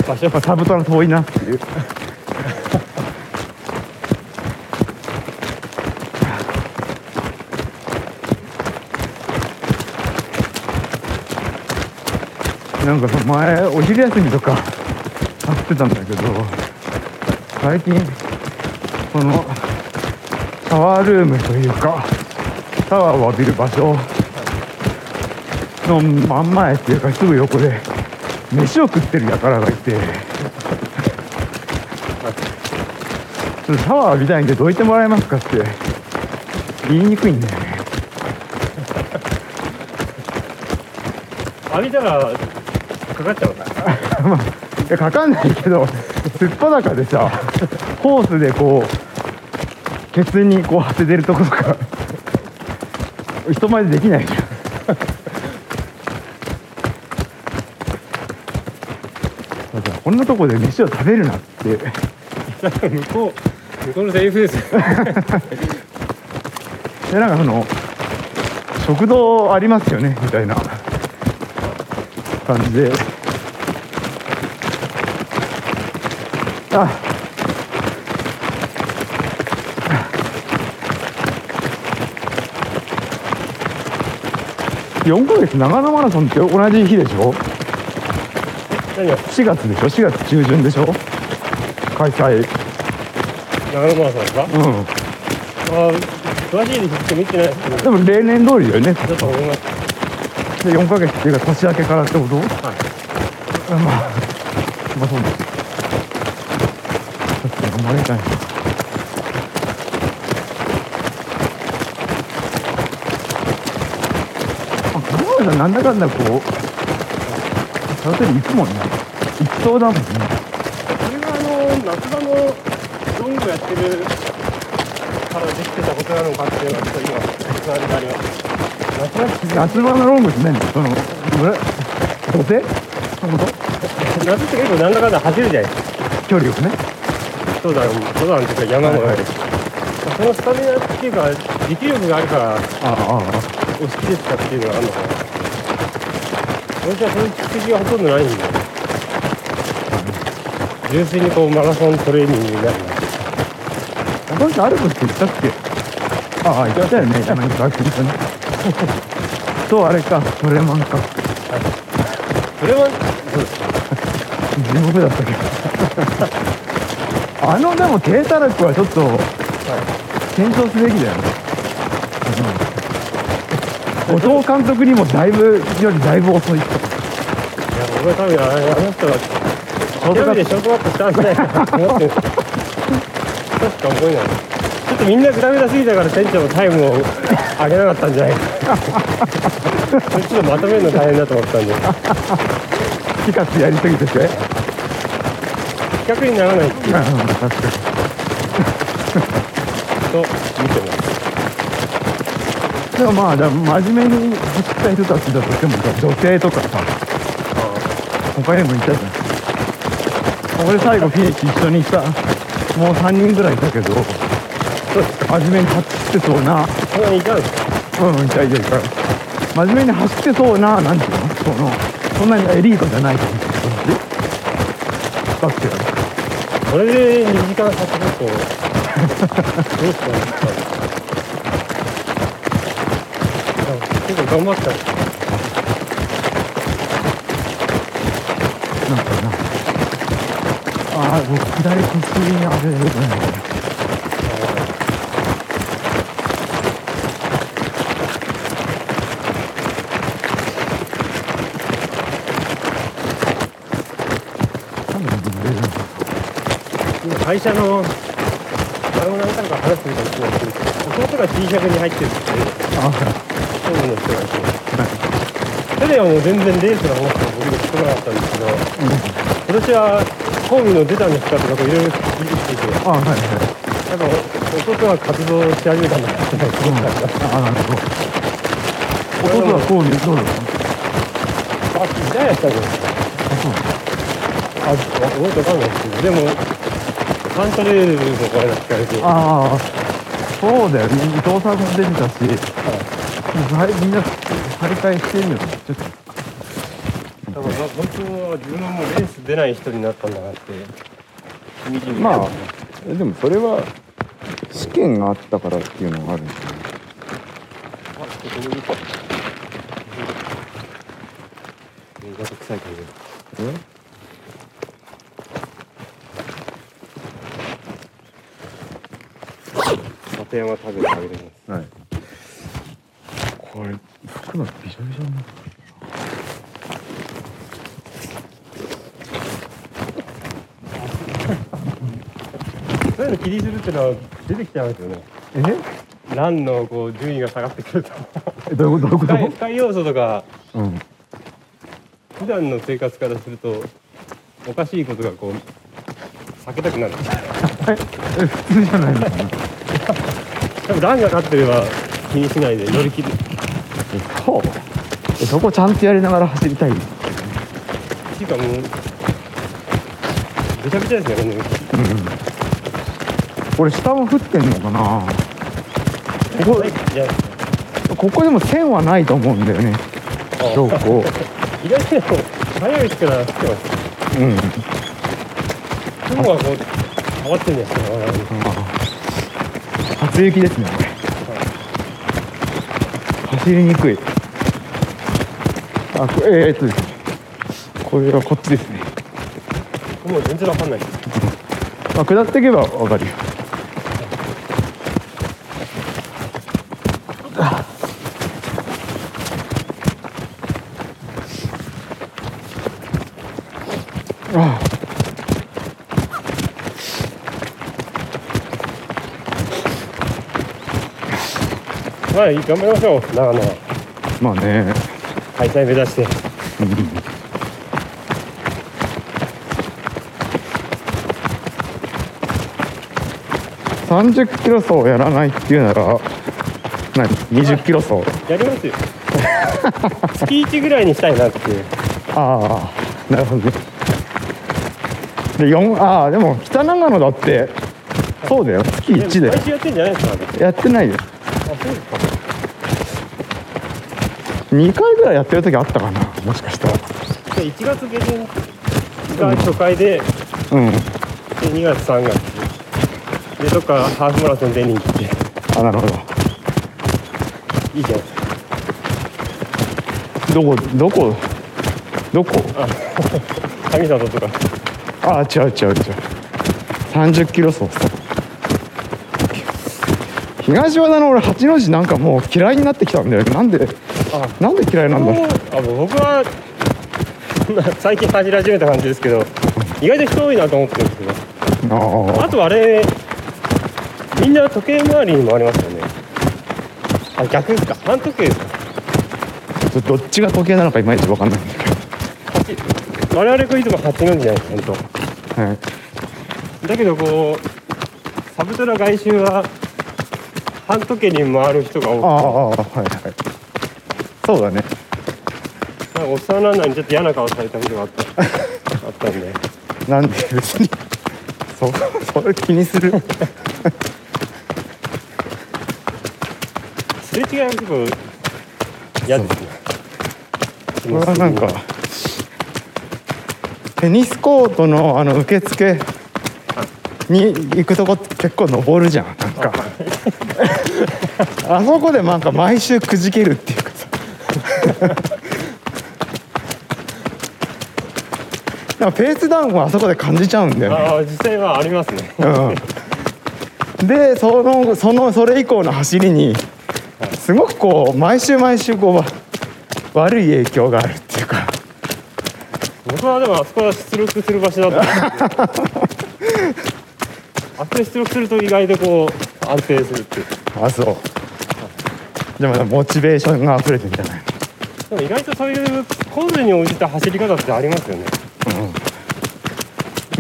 場所。やっぱサブトラ遠いなっていう。なんかさ前お昼休みとか走ってたんだけど最近そのシャワールームというかシャワーを浴びる場所の真ん前っていうかすぐ横で飯を食ってる輩がいてちょっとシャワー浴びたいんでどいてもらえますかって言いにくいんだよね。浴びたらかかっちゃうから まあいやかかんないけどすっぱだかでさホースでこうケツにこう当ててるとことか人前でできないじゃんだからこんなとこで飯を食べるなって。向こう向こうのセリフです。よ でなんかその食堂ありますよねみたいな。感じで。あ。4ヶ月長野マラソンって同じ日でしょ？何が4月でしょ？4月中旬でしょ？開催。長野マラソンですか？うん。ああ詳しいですって見てないですけど。ちでも例年通りだよね。ょっと思います。で4ヶ月っていうか年明けからってこと？はい。まあ、まあそうです。ちょっと頑張りたい。な。山さんなんだかんだこうサルトリ行くもんね。行きそうだもんね。それがあの夏場のロングやってるからできてたことなのかっていうのはちょっと今不安になります。夏場のロングって何？その村土手？その夏って結構なんだかんだ走るじゃないですか。距離をね。登山登山っていうか山もあるし、そのスタミナっていうか力力があるからあああ。お好きですかっていうのがあるのかな私はそういう蓄積がほとんどないんで純粋にこうマラソントレーニングになる。なあこの人歩くって言ったっけ？ああ言ったよね。山にバックリとねそうあれか。トレマンか。それはそうです。地獄だったけど。あのでも低たらくはちょっと検証すべきだよね、うん、後藤監督にもだいぶよりだいぶ遅いいや僕は多分あの人が諦めてショートカットしたんじゃないかなと思ってる確か思えないちょっとみんなグラグラすぎたから店長もタイムを上げなかったんじゃないかそれちょっとまとめるの大変だと思ったんでピカスやりすぎてて比較にならないっていう。うん確かにと見てでもまあ真面目に走った人たちだとしてもさ女性とかさ他にもいたじゃん。俺最後フィニッシュ一緒にさもう3人ぐらいいたけど真面目に走ってそうな。そんいたんですかうんいたいたいた真面目に走ってそうななんていうの？そのそんなにエリートじゃない感じだって。よこれで2時間走るとどうしかないですか結構頑張った。なんかなああ僕左腰にあれね。多分出るんだ今会社の前も何回か話してみたんですけど弟が T シャツに入ってるってあそういうの人がい。て去年はもう全然レースの話とか僕で聞こなかったんですけど今年はホームの出たんですかとかいろいろ聞いてきててあはいはいなんか弟が活動し始めたんだなって思ったあなるほど弟はこうにどうだっあ、誰やったっけあ、そうあ覚えてわかんないですけど、でも、カントレールの声が聞かれて、ああそうだよね。伊藤さんも出てたし、みんな張り替えしてるよねちょっとだから本当は自分はもうレース出ない人になったんだなって、しみじみ。まあでもそれは試験があったからっていうのがあるんですよねあ、ちょっとこれいいか。新潟臭い感じ。里山食べてあげるんです。はいこれ服がびしょびしょになってそういうの気にするっていうのは出てきちゃいますよね。え？ランのこう順位が下がってくると。えどういうこと？どういうこ深い深い要素とかとうん。普段の生活からするとおかしいことがこう避けたくなる。ええ普通じゃないの？かな多分ランが勝ってれば気にしないで乗り切る。えそう。えそこちゃんとやりながら走りたい？っていうかもうぐちゃぐちゃですよねこれ下も降ってんのかな？ここここでも線はないと思うんだよね。あ標高。意外と早い時から降ってますうん雲がこう変わってるん。ですよ初雪ですねこれ。走りにくい。あこれえー、っとですね。これはこっちですね。もう全然わかんないです。まあ下っていけばわかるよはい頑張りましょう。長野は。まあね。開催目指して。30キロ走をやらないっていうなら何？20キロ走。やりますよ。月1ぐらいにしたいなっていう。ああなるほどね。で4ああでも北長野だってそうだよ。月1で毎週やってんじゃないですかやってないよあそうですか2回ぐらいやってる時あったかなもしかしたら。で1月下旬が初回で,、うん。で2月3月でどっかハーフマラソン出に行って。あなるほど。いいじゃないですかどこどこ？どこ？神里とか。ああ違う違う違う。30キロ走さ東和田の俺八の字なんかもう嫌いになってきたんだよなんであなんで嫌いなんだろう。あ僕は 最近走り始めた感じですけど意外と人多いなと思ってるんですけど。ああとあれみんな時計回りにもありますよね。あ逆ですか。半時計ですか。どっちが時計なのかいまいち分かんないんだけ8我々がいつも8の字じゃないですか本ど、はい、当だけどこうサブトラ外周は半時計に回る人が多くああああはいはいそうだね。なんかおっさんランナーにちょっと嫌な顔されたことがあった。あったんで。なんで別に。そそれ気にする？すれ違いは結構嫌ですね。これはなんかテニスコートのあの受付に行くとこ結構登るじゃん。なんか。あそこでなんか毎週くじけるっなんかペースダウンをあそこで感じちゃうんだよね。ああ実際はありますね。うん、でそのそのそれ以降の走りにすごくこう毎週毎週こうわ悪い影響があるっていうか。僕はでもあそこは出力する場所だった あそこで出力すると意外とこう安定するっていう。あそう。でもモチベーションが溢れてんじゃないでも意外とそういうコースに応じた走り方ってありますよね。の、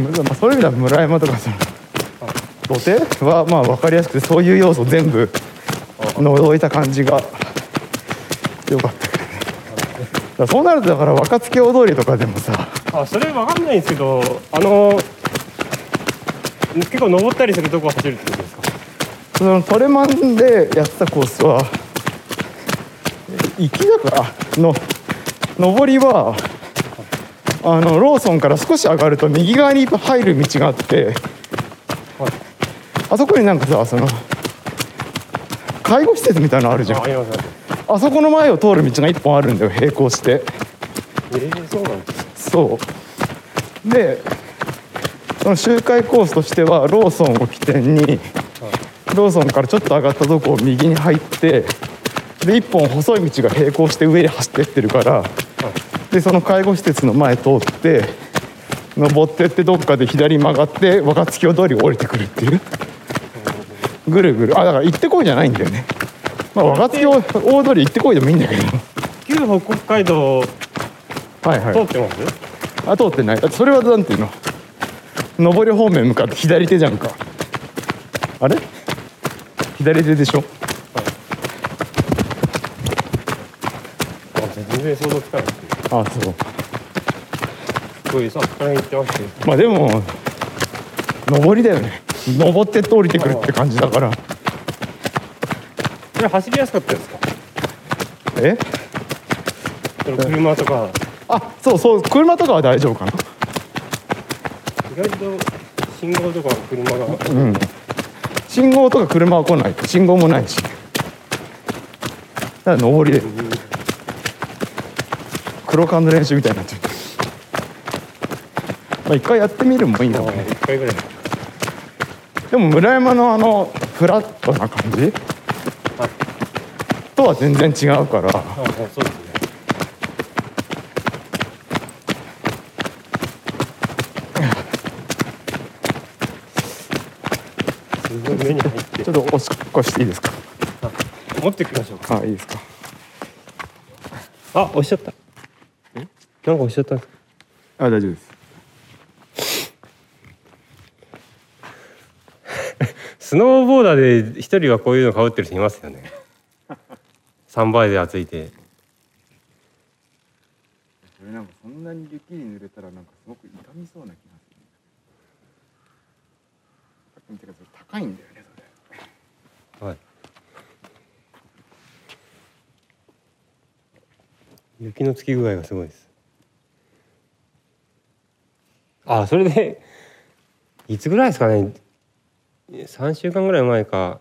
うん。まあ、そういう意味では村山とかその土手？はまあ分かりやすくてそういう要素全部除いた感じがよかったけどね。そうなるとだから若槻大通りとかでもさあそれ分かんないんですけどあの結構登ったりするとこ走るってことですか？そのトレマンでやってたコースは行きだからの上りはあのローソンから少し上がると右側に入る道があって、はいあそこになんかさその介護施設みたいなのあるじゃん。あそこの前を通る道が一本あるんだよ並行して。えー、そうなんですそう。でその周回コースとしてはローソンを起点にローソンからちょっと上がったとこを右に入ってで一本細い道が並行して上に走ってってるからでその介護施設の前通って登ってってどっかで左に曲がって若槻を通り降りてくるっていう。ぐるぐる。あだから行ってこいじゃないんだよね、まあ、若槻大通り行ってこいでもいいんだけど。旧北国街道はいはい。通ってます？あ通ってない。それはなんていうの？上り方面向かって左手じゃんか。あれ？左手でしょ？全然想像つかないであそう。すごいさここら辺行ってましたよまあでも上りだよね。登ってって降りてくるって感じだから。これ走りやすかったですか？え？その車とか。あそうそう車とかは大丈夫かな。意外と信号とか車が。うん。信号とか車は来ない。信号もないし。だから上りで黒缶の練習みたいになっちゃうまあ一回やってみるのもいいかもね1回ぐらい。でも村山のあのフラットな感じ？とは全然違うから。ああそうですね。すごい目に入ってちょっとおしっこしていいですか？持ってきましょう。かあいいですか？あ押しちゃったなんか押しちゃった？んですかあ大丈夫です。スノーボーダーで一人はこういうのかぶってる人いますよね。3倍でついて。それなんかそんなに雪に濡れたらなんかすごく痛みそうな気がする。さっき見たけど高いんだよねそれはい。雪のつき具合がすごいですあそれでいつぐらいですかね？3週間ぐらい前か。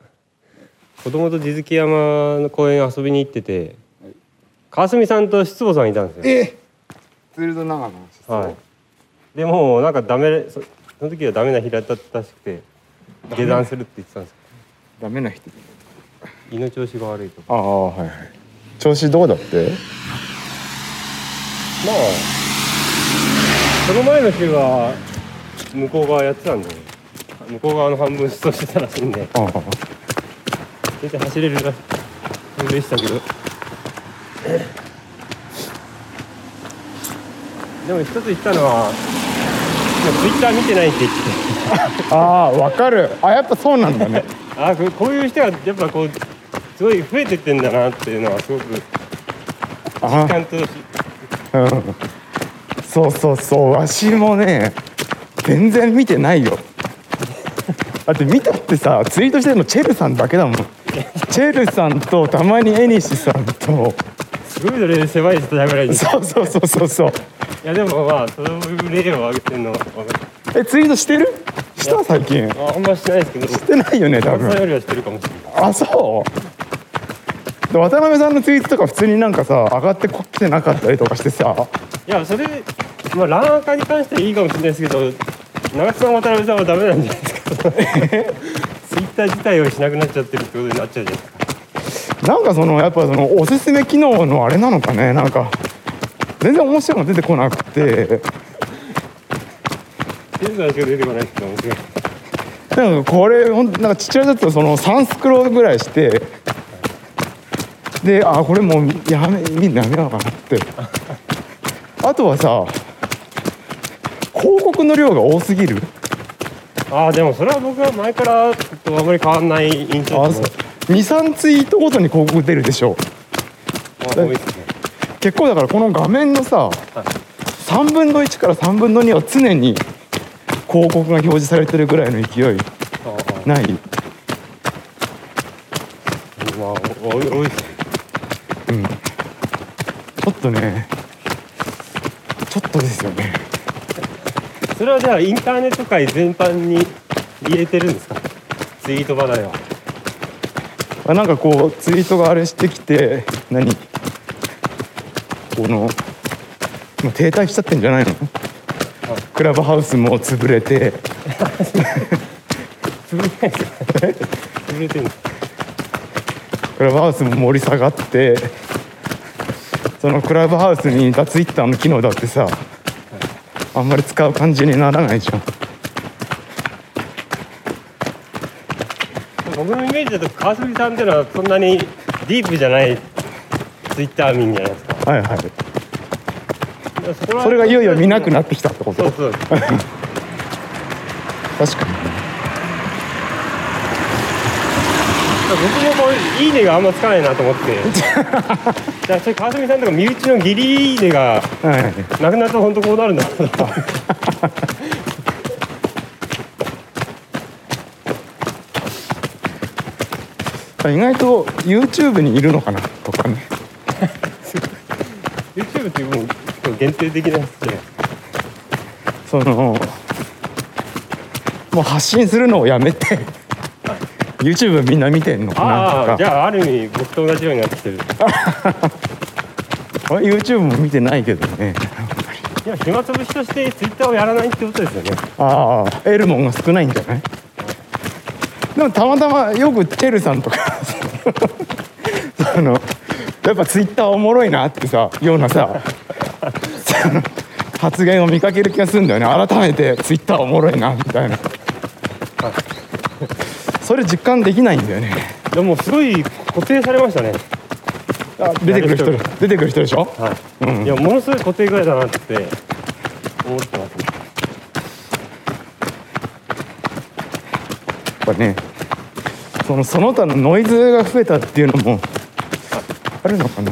子供と地月山の公園遊びに行っててはい。川澄さんと失坊さんいたんですよ。えツールド長野はい。でもうなんかダメそその時はダメな日だったらしくて下山するって言ってたんですダメな人。胃の調子が悪いとか。ああはいはい。調子どうだって？まあその前の週は向こう側やってたんで向こう側の半分出走してたらしいんで。ああ。全然走れるらしいでしたけど。でも一つ言ったのはツイッター見てないって言ってああわかる。あやっぱそうなんだね。て あこういう人がやっぱこうすごい増えてってんだなっていうのはすごくあちゃんとしうんそうそうそうわしもね全然見てないよ。だって見たってさツイートしてるのチェルさんだけだもん。チェルさんとたまにエニシさんと。すごい例で狭い人だぐらいそうそうそうそうそう。やでもまあそういう例を挙げてるのは分かる。えツイートしてる？した？最近。ああんましてないですけど。してないよね多分。さんよりはしてるかもしれない。あそう。で渡辺さんのツイートとか普通になんかさ上がってこってなかったりとかしてさ。いやそれまあランアカに関してはいいかもしれないですけど長津さん渡辺さんはダメなんじゃないですか。ツイッター自体をしなくなっちゃってるってことになっちゃうじゃないですかなんかそのやっぱそのおすすめ機能のあれなのかね。なんか全然面白いの出てこなくて。テレビしか出てこないって面白い。なんかこれほんなんかちっちゃいやつその3スクロールぐらいしてであこれもうやめみんなやめようかなって。あとはさ広告の量が多すぎる？ああでもそれは僕は前からとあまり変わんない印象あですね23ツイートごとに広告出るでしょ。まあ多いですね。結構だからこの画面のさ、3分の1から3分の2は常に広告が表示されてるぐらいの勢いない？まあ多い多いですねうん。ちょっとねちょっとですよね。それはじゃあインターネット界全般に入れてるんですか？ツイート離れは。あなんかこうツイートがあれしてきて何？このもう停滞しちゃってんじゃないの？クラブハウスも潰れて。潰れないですか潰れてるんですクラブハウスも盛り下がってそのクラブハウスに似たツイッターの機能だってさあんまり使う感じにならないじゃん。僕のイメージだと川澄さんっていうのはそんなにディープじゃないツイッター民じゃないですか。はいはい。それそれがいよいよ見なくなってきたってこと？そうそう。確かに僕もこういいねがあんまつかないなと思って。じゃあそれ川澄さんとか身内のギリいいねがなくなると本当こうなるんだろうな。意外と YouTube にいるのかなとかね。YouTube ってもう限定的なやつじゃないそのもう発信するのをやめて YouTube みんな見てんのかな？とかじゃあある意味僕と同じようになってきてる。俺 YouTube も見てないけどね。いや暇つぶしとしてツイッターをやらないってことですよね。ああエルモンが少ないんじゃない？でもたまたまよくチェルさんとか そのやっぱツイッターおもろいなってさようなさ 発言を見かける気がするんだよね。改めてツイッターおもろいなみたいな それ実感できないんだよね。でもすごい固定されましたね。あ出てくる人。出てくる人でしょ？はい、うん。いやものすごい固定具合だなって思ってますね。やっぱねそのその他のノイズが増えたっていうのもあるのかな。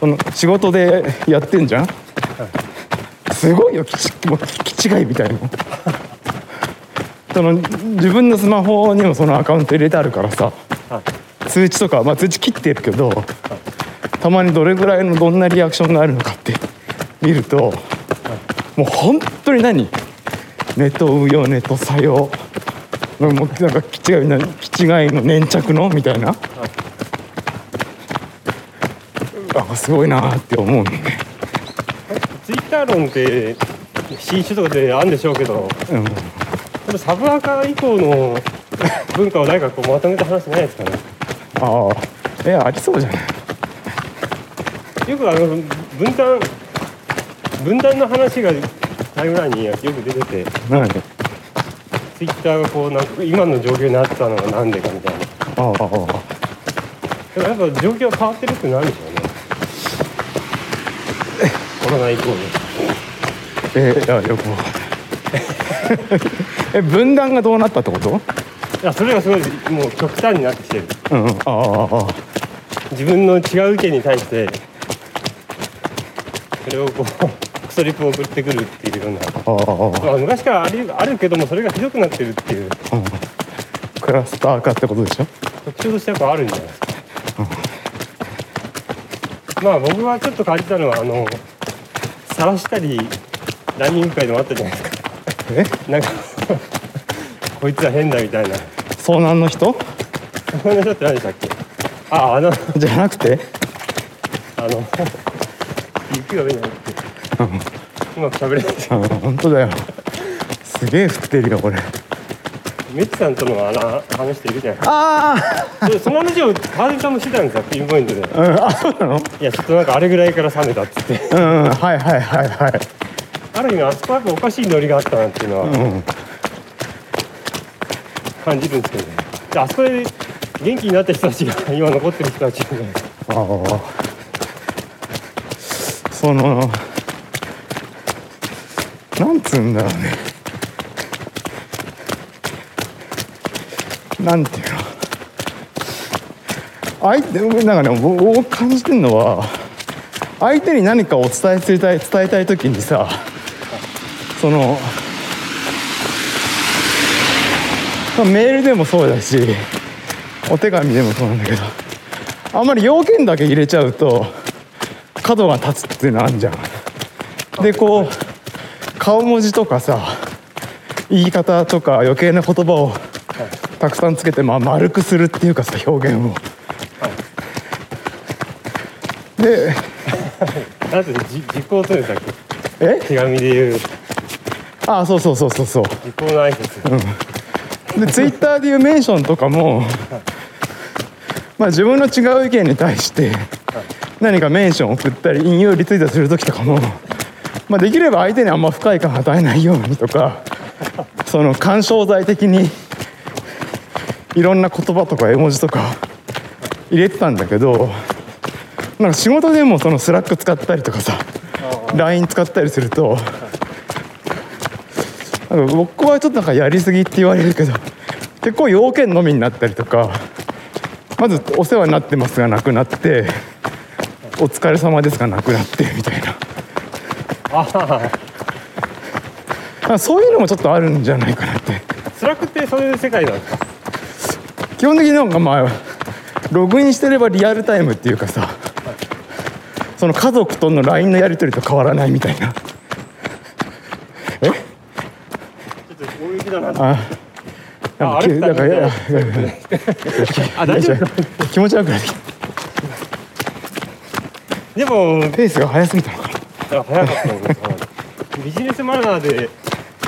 その仕事でやってんじゃん？すごいよ気ちもう気違いみたいなその自分のスマホにもそのアカウント入れてあるからさ。はい。通知とか、まあ、通知切ってるけどたまにどれぐらいのどんなリアクションがあるのかって見るともう本当に何？ネトウヨネト作用もうなんか気違いな気違いの粘着の？みたいな。あすごいなって思うね、ツイッター論って新種とかであるんでしょうけど。うん、これサブアカ以降の文化を誰かこうまとめた話ないですかね。ああ。えありそうじゃない。よくあの分断分断の話がタイムラインによく出てて。何？ツイッターがこうなんか今の状況になったのがなんでかみたいな。ああああでもやっぱ状況変わってるってなんでしょうね。コロナ以降で。えいやよくわかんない え分断がどうなったってこと？いやそれがすごいもう極端になってきてる。うんああ自分の違う意見に対してそれをこうクソリプを送ってくるっていうような。ああまあ昔からありあるけどもそれがひどくなってるっていう。うん。クラスター化ってことでしょ？特徴としてやっぱあるんじゃない？ですか、まあ僕はちょっと感じたのはあの晒したりランニング会でもあったじゃないですかえ？なんかこいつは変だみたいな。遭難の人？そんな人って何でしたっけ？ああのじゃなくて？あの雪が上になってうまく喋れない。ですうん本当だよ。すげえ降ってるよこれ。メッチさんとのあの話しているじゃないあかでその話を川島さんもしてたんですよピンポイントで。あうん。あそうなの？いやちょっとなんかあれぐらいから冷めたっつって。うんうん。はいはいはいはいある意味あそこはおかしいノリがあったなっていうのはうん。感じるんですけどね。であそこで元気になった人たちが 今残ってる人たちじゃないですかああ。そのなんつうんだろうね。なんていうの。相手なんかね僕僕感じてるのは相手に何かをお伝えたい伝えたい時にさそのまあメールでもそうだしお手紙でもそうなんだけどあんまり要件だけ入れちゃうと角が立つっていうのあるじゃん。でこう顔文字とかさ言い方とか余計な言葉をたくさんつけて、まあ、丸くするっていうかさ表現を。で なんてじ時効というんだっけ？え？手紙で言うあそうそうそうそうそう。時効の挨拶、でツイッターでいうメンションとかも、まあ、自分の違う意見に対して何かメンションを送ったり引用リツイートする時とかも、まあ、できれば相手にあんま不快感を与えないようにとかその干渉剤的にいろんな言葉とか絵文字とか入れてたんだけどなんか仕事でもその Slack 使ったりとかさ LINE 使ったりするとなんか僕はちょっとなんかやりすぎって言われるけど 結構要件のみになったりとかまず「お世話になってます」がなくなって「お疲れ様です」がなくなってみたいな。そういうのもちょっとあるんじゃないかなって。Slack ってそういう世界なんですか基本的になんかまあログインしてればリアルタイムっていうかさその家族との LINE のやり取りと変わらないみたいなえちょっと大雪だなあなんなんかいや あ大丈夫？気持ち悪くなってきた。でもペースが速すぎたのかな。かったのかなビジネスマナーで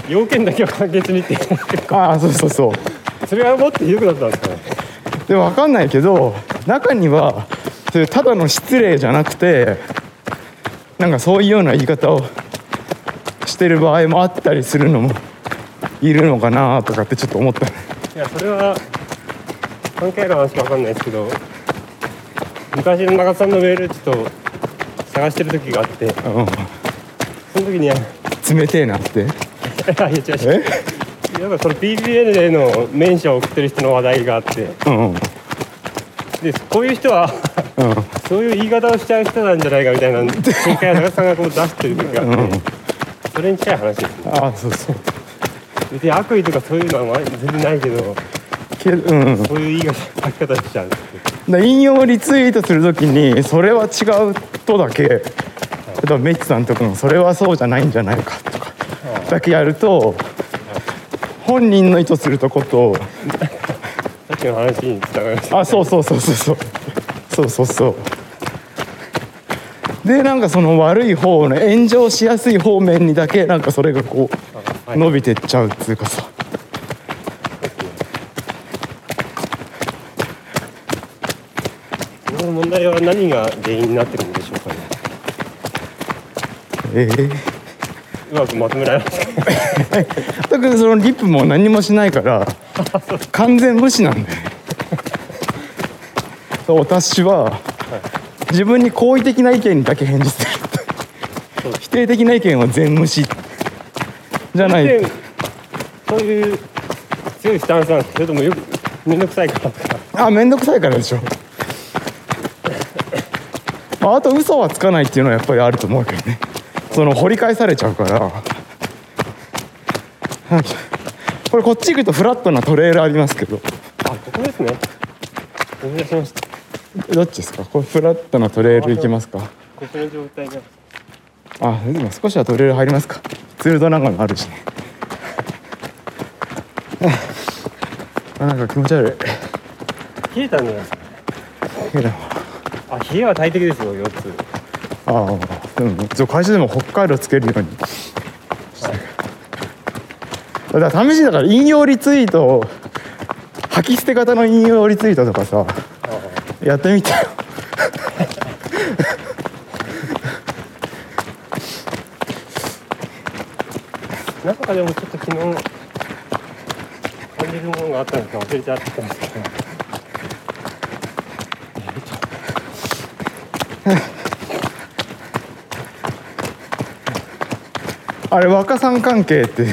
要件だけは簡潔にってああそうそうそう。それはもっとひどくなったんですかね。でも分かんないけど中にはただの失礼じゃなくてなんかそういうような言い方をしてる場合もあったりするのもいるのかなとかってちょっと思った。ねいやそれは関係ある話かわかんないですけど昔の中田さんのメールちょっと探してる時があってうその時に冷てえなって。違う違う。えやっぱその PBL でのメンションを送ってる人の話題があってうんうん。でこういう人はそういう言い方をしちゃう人なんじゃないかみたいな見解を中田さんがこう出してる時があって、うんそれに近い話です。ねああそうそう別に悪意とかそういうのは全然ないけどけどうんうん。そういう言い方しちゃう引用リツイートするときにそれは違うとだけ例えばメッツさんとかもそれはそうじゃないんじゃないかとかだけやると本人の意図するとことさっきの話につながりましたあそうそうそうそうそう。そうそうそう。でなんかその悪い方の炎上しやすい方面にだけなんかそれがこはいう伸びてっちゃうっていうかさ。この問題は何が原因になってるんでしょうかね。ええ。うまくまとめられますかだけどそのリップも何もしないから完全無視なんだよね。そう私は自分に好意的な意見にだけ返事する否定的な意見は全無視じゃない。でそういう強いスタンスなんですそれともよく面倒くさいから。とかあ面倒くさいからでしょ。まああと嘘はつかないっていうのはやっぱりあると思うけどね。その掘り返されちゃうから。はいこれこっち行くとフラットなトレールありますけど。あここですね。思い出しましたどっちですか？これフラットなトレール行きますか？ここの状態があでも少しはトレール入りますか。ツールドなんかもあるしね。あなんか気持ち悪い。冷えたんじゃないですかけどあ冷えは大敵ですよ4つ。ああでも一応会社でも北海道つけるように。だから試しだから引用リツイートを吐き捨て型の引用リツイートとかさやってみてよでもちょっと昨日感じるものがあったのか忘れちゃったんですけどあれ若さん関係って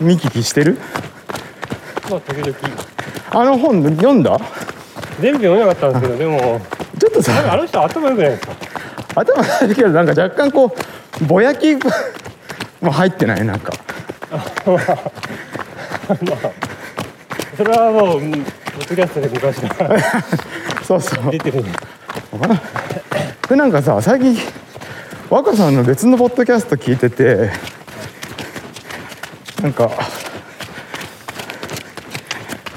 見聞きしてる？まあ時々。あの本読んだ？全部読めなかったんですけどでもちょっとさあの人頭良くないですか？頭ないけどなんか若干こうぼやきも入ってないなんか。それはもううんポッドキャストで昔からそうそう。出てるんででなんかさ最近若さんの別のポッドキャスト聞いててなんか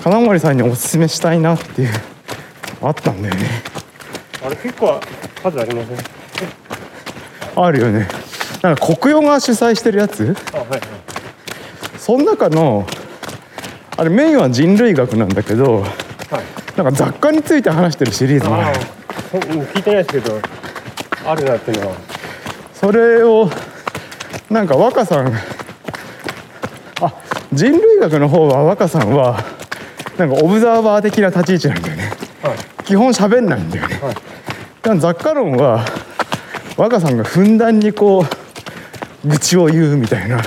金森さんにおすすめしたいなっていうあったんだよね。あれ結構数ありません？あるよねなんか国用が主催してるやつ？あはいはい。その中のあれメインは人類学なんだけどはい。なんか雑貨について話してるシリーズもあある聞いてないですけどあるなっていうのは。それをなんか若さんあ人類学の方は若さんはなんかオブザーバー的な立ち位置なんだよね。はい。基本喋んないんだよね、はい。だから雑貨論は若さんがふんだんにこう愚痴を言うみたいな。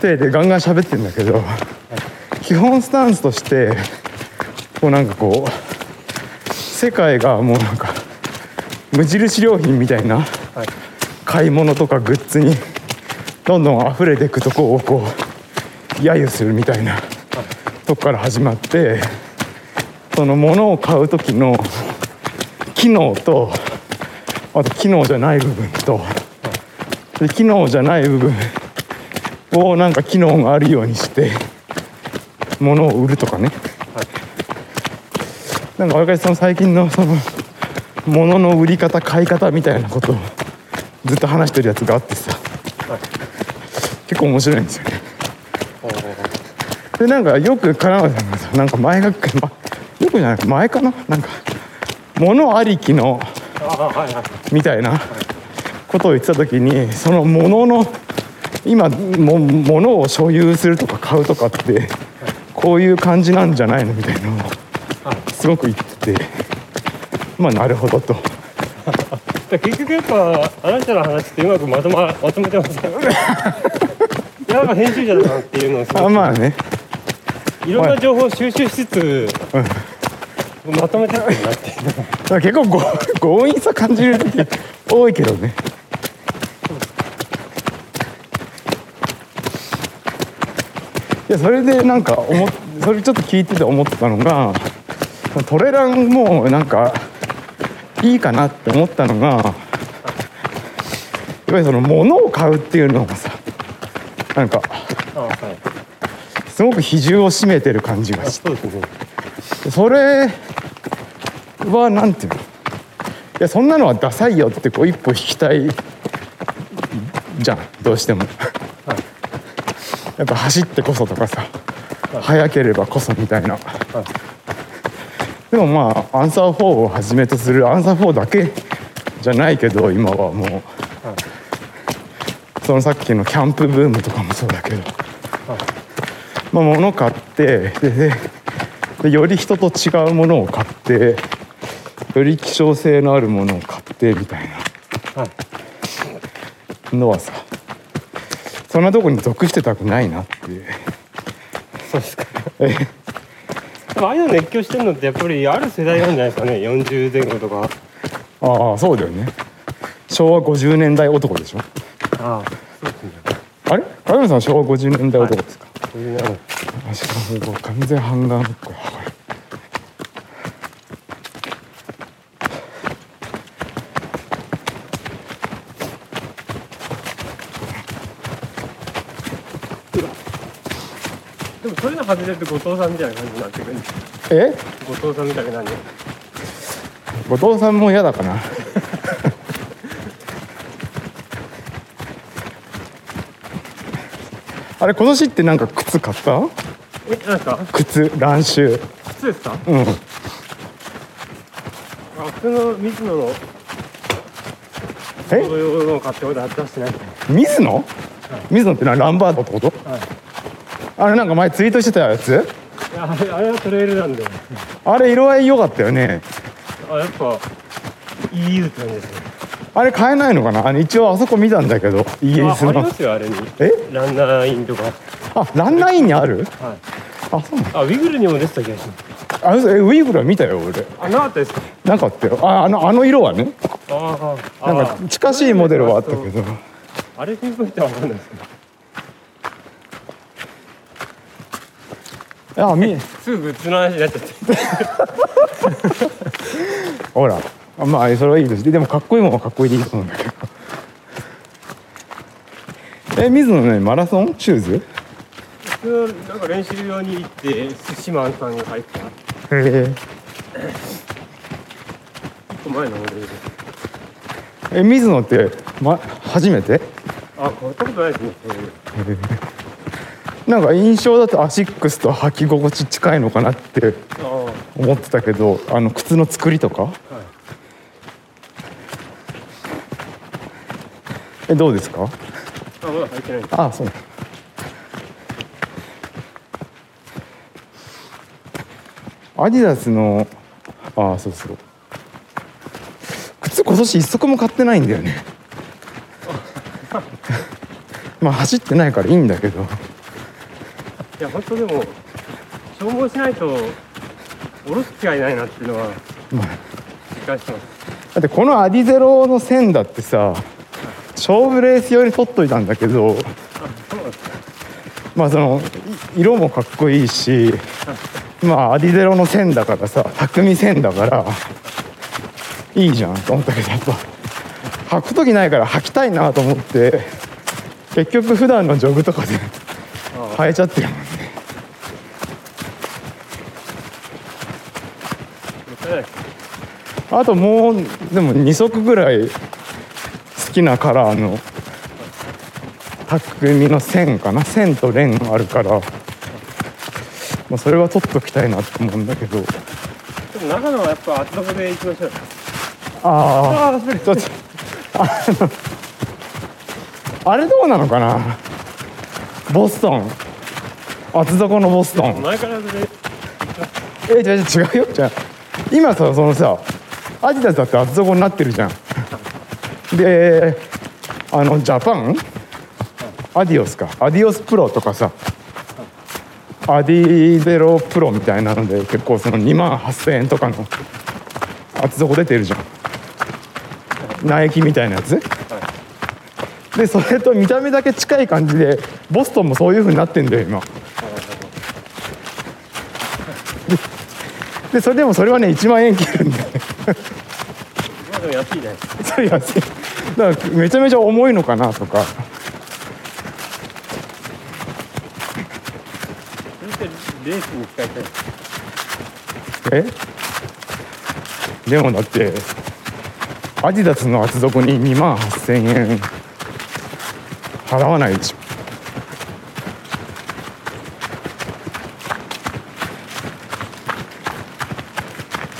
手でガンガン喋ってるんだけど基本スタンスとしてこうなんかこう世界がもうなんか無印良品みたいな買い物とかグッズにどんどん溢れていくとこをこう揶揄するみたいなとこから始まってその物を買う時の機能とあと機能じゃない部分とで機能じゃない部分。をなんか機能があるようにして物を売るとかね。なんかわかりその最近のその物の売り方買い方みたいなことをずっと話してるやつがあってさ、はい結構面白いんですよね。でなんかよく金村さんがさなんか前が、ま、よくじゃない前かな？なんか物ありきのあはいはい。みたいなことを言ってた時にその物の今も物を所有するとか買うとかってこういう感じなんじゃないのみたいなのをはいすごく言っててまあなるほどと。で 結局やっぱあなたの話ってうまくまとま まとめてますね やっぱ編集者だなっていうのをすごくあまあね。いろんな情報を収集しつつまとめてるなっていう結構ご強引さ感じる時多いけどねいやそれでなんか思っそれちょっと聞いてて思ったのがトレランもなんかいいかなって思ったのがやっぱりその物を買うっていうのがさなんかすごく比重を占めてる感じがあして。それはなんていうの？いやそんなのはダサいよってこう一歩引きたいじゃんどうしても。はいやっぱ走ってこそとかさはい。速ければこそみたいな。はい。でもまあアンサー4をはじめとするアンサー4だけじゃないけど今はもう。はい。そのさっきのキャンプブームとかもそうだけど。はい。まあ物買ってでででより人と違うものを買ってより希少性のあるものを買ってみたいなのはさそんなとこに属してたくないなって。いうそうですか。え。でもああいうの熱狂してるのってやっぱりある世代なんじゃないですかね。40前後とか。ああそうだよね。昭和50年代男でしょ。ああそうですね。あれ？影山さん昭和50年代男ですか、そうい完全ハンガーノックやばいでもそういうの外れると後藤さんみたいな感じになってくる。んですえ？後藤さんみたいな感じ後藤さんも嫌だかな。あれ今年ってなんか靴買った？えなんですか？靴乱臭靴ですか？うん。あ普の水野のえ？同様のを買ってまだ出してない。水野？水野ってのはランバードってこと？はいあれなんか前ツイートしてたやつ？いやあれあれはトレイルなんであれ色合い良かったよね。あやっぱ EU って感じですね。あれ買えないのかな？あの一応あそこ見たんだけどイギリスの。あありますよあれに。え？ランナーインとか。はいあランナーインにある？あそうなのあウィグルにも出てた気がします。あ嘘？えウィーグルは見たよ俺。あなかったですか？なかったよ。ああのあの色はね。ああなんか近しいモデルはあったけど。あれピンポイントは分かんないですけどあみすぐグッズの話になっちゃって ほら。あまあそれはいいです。ででもかっこいいもんはかっこいいでいいと思うんだけど。え水野ねマラソン？シューズ？なんか練習用に行って寿司マンさんが入ったへえ。一個前のえ水野って、ま、初めて？あ買ったことないですねなんか印象だとアシックスと履き心地近いのかなってあ思ってたけどあの靴の作りとか？あはい。えどうですか？ああそう。アディダスのあそうそう。靴今年一足も買ってないんだよね。まあ走ってないからいいんだけどいや本当でも消耗しないと下ろす機会ないなっていうのはまあ実感してます。だってこのアディゼロの線だってさ勝負レース用に取っといたんだけどまあそのい色もかっこいいしまあアディゼロの線だからさ匠線だからいいじゃんと思ったけどやっぱ履く時ないから履きたいなと思って結局普段のジョグとかであ履いちゃってる。もんねもったいないですあともうでも2足ぐらい好きなカラーの匠の線かな。線とレンあるから、まあ、それは取っときたいなと思うんだけど。でも長野はやっぱ厚底で行きましょうああちょっと。あのあれどうなのかな。ボストン。厚底のボストン。前からそれ。えじゃ違うよ。じゃあ今さそのさアディダスだって厚底になってるじゃん。であのジャパン？アディオスか。アディオスプロとかさ。アディゼロプロみたいなので結構その2万8000円とかの厚底出てるじゃん。ナイキみたいなやつ？でそれと見た目だけ近い感じでボストンもそういう風になってんだよ今。でそれでもそれはね1万円切るんだよ。ねでも安いねそれ安い。だからめちゃめちゃ重いのかなとか。それってレースに使いたいえ？でもだってアディダスの厚底に2万8000円払わないでしょ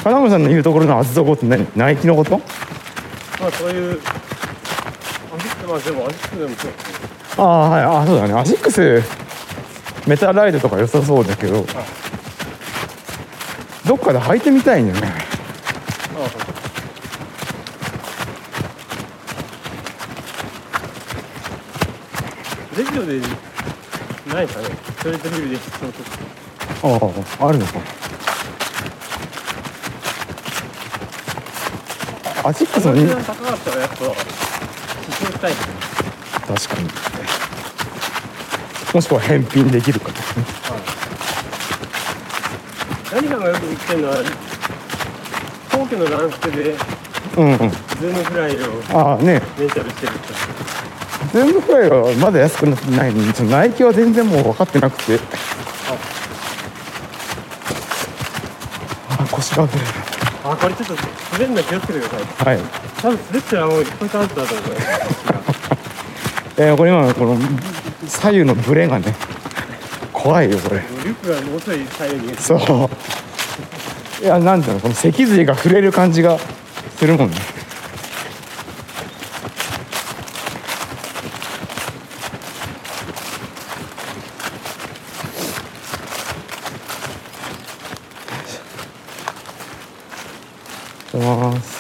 金村さんの言うところの厚底って何？ナイキのこと？まあそういうアシックスまあでもアシックスでもそうああはい。あそうだね。アシックスメタライドとか良さそうだけど。どっかで履いてみたいんだよね。レジオでないかね。ストレートビルで。そうそうあああるのかアシックスのに値段高かったらやっぱ試乗したい。ですね確かに。もしくは返品できるかとかね。何かがよく言ってるのは皇居のランステでうんうん。ズームフライをああね。レンタルしてるって全部くらいはまだ安くなってない。のにそのナイキは全然もう分かってなくて。あ。腰が出るあこれちょっと滑るの気をつけてください。はい。多分滑ったらもういっぱい変わったと思う えー、これ今のこの左右のブレがね怖いよこれ。リュックがもうちょい左右に。そう。いやなんていうのこの脊髄が触れる感じがするもんねおはようございます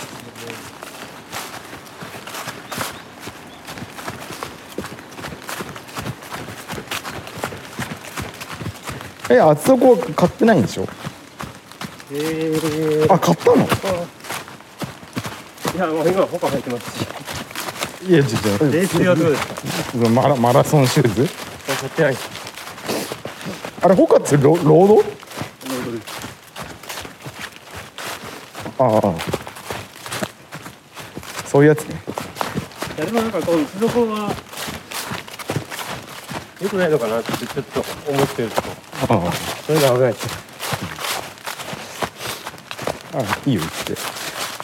え厚底買ってないんでしょ？えー、あ買ったの？いやもう今他入ってますし。いやちょっとレース用はどうですか？マラマラソンシューズ？買ってないあれホカってロロード？ロードです。ああ。そういうやつね。いやでもなんかこの付属は良くないのかなってちょっと思ってるとあそういうのは危ないですああいいよ。言って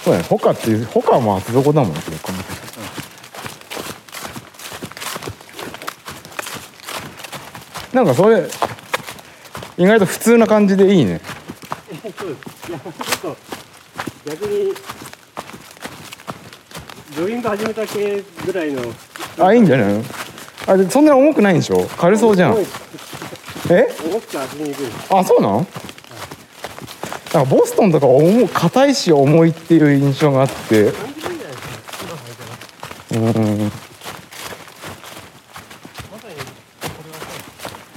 そうだねホカっていうホカも厚底だもんねこれこのなんかそれ意外と普通な感じでいいねそうですいやちょっと逆にジョギング始めた系ぐらいのあいいんじゃないのあでそんなに重くないんでしょ軽そうじゃん重いえ？重くて走りにくいですあそうなの？なんかボストンとか重い硬いし重いっていう印象があって。うん。まさに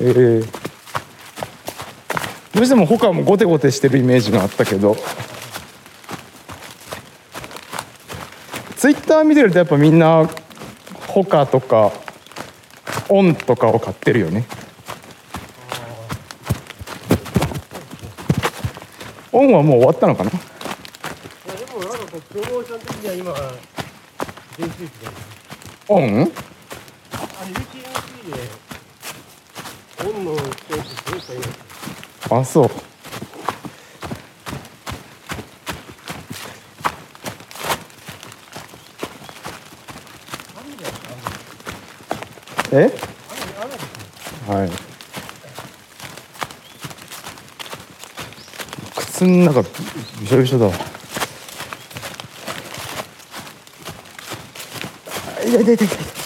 え。ーどうしても他もゴテゴテしてるイメージがあったけど。ツイッター見てるとやっぱみんなホカとかオンとかを買ってるよねオンはもう終わったのかな？いやでもなんかこうプロモーション的には今電子機でオンあ UTMC でオンの選手すごい人いますあそう。えはい靴の中びしょびしょだわ。痛い痛い痛い痛い。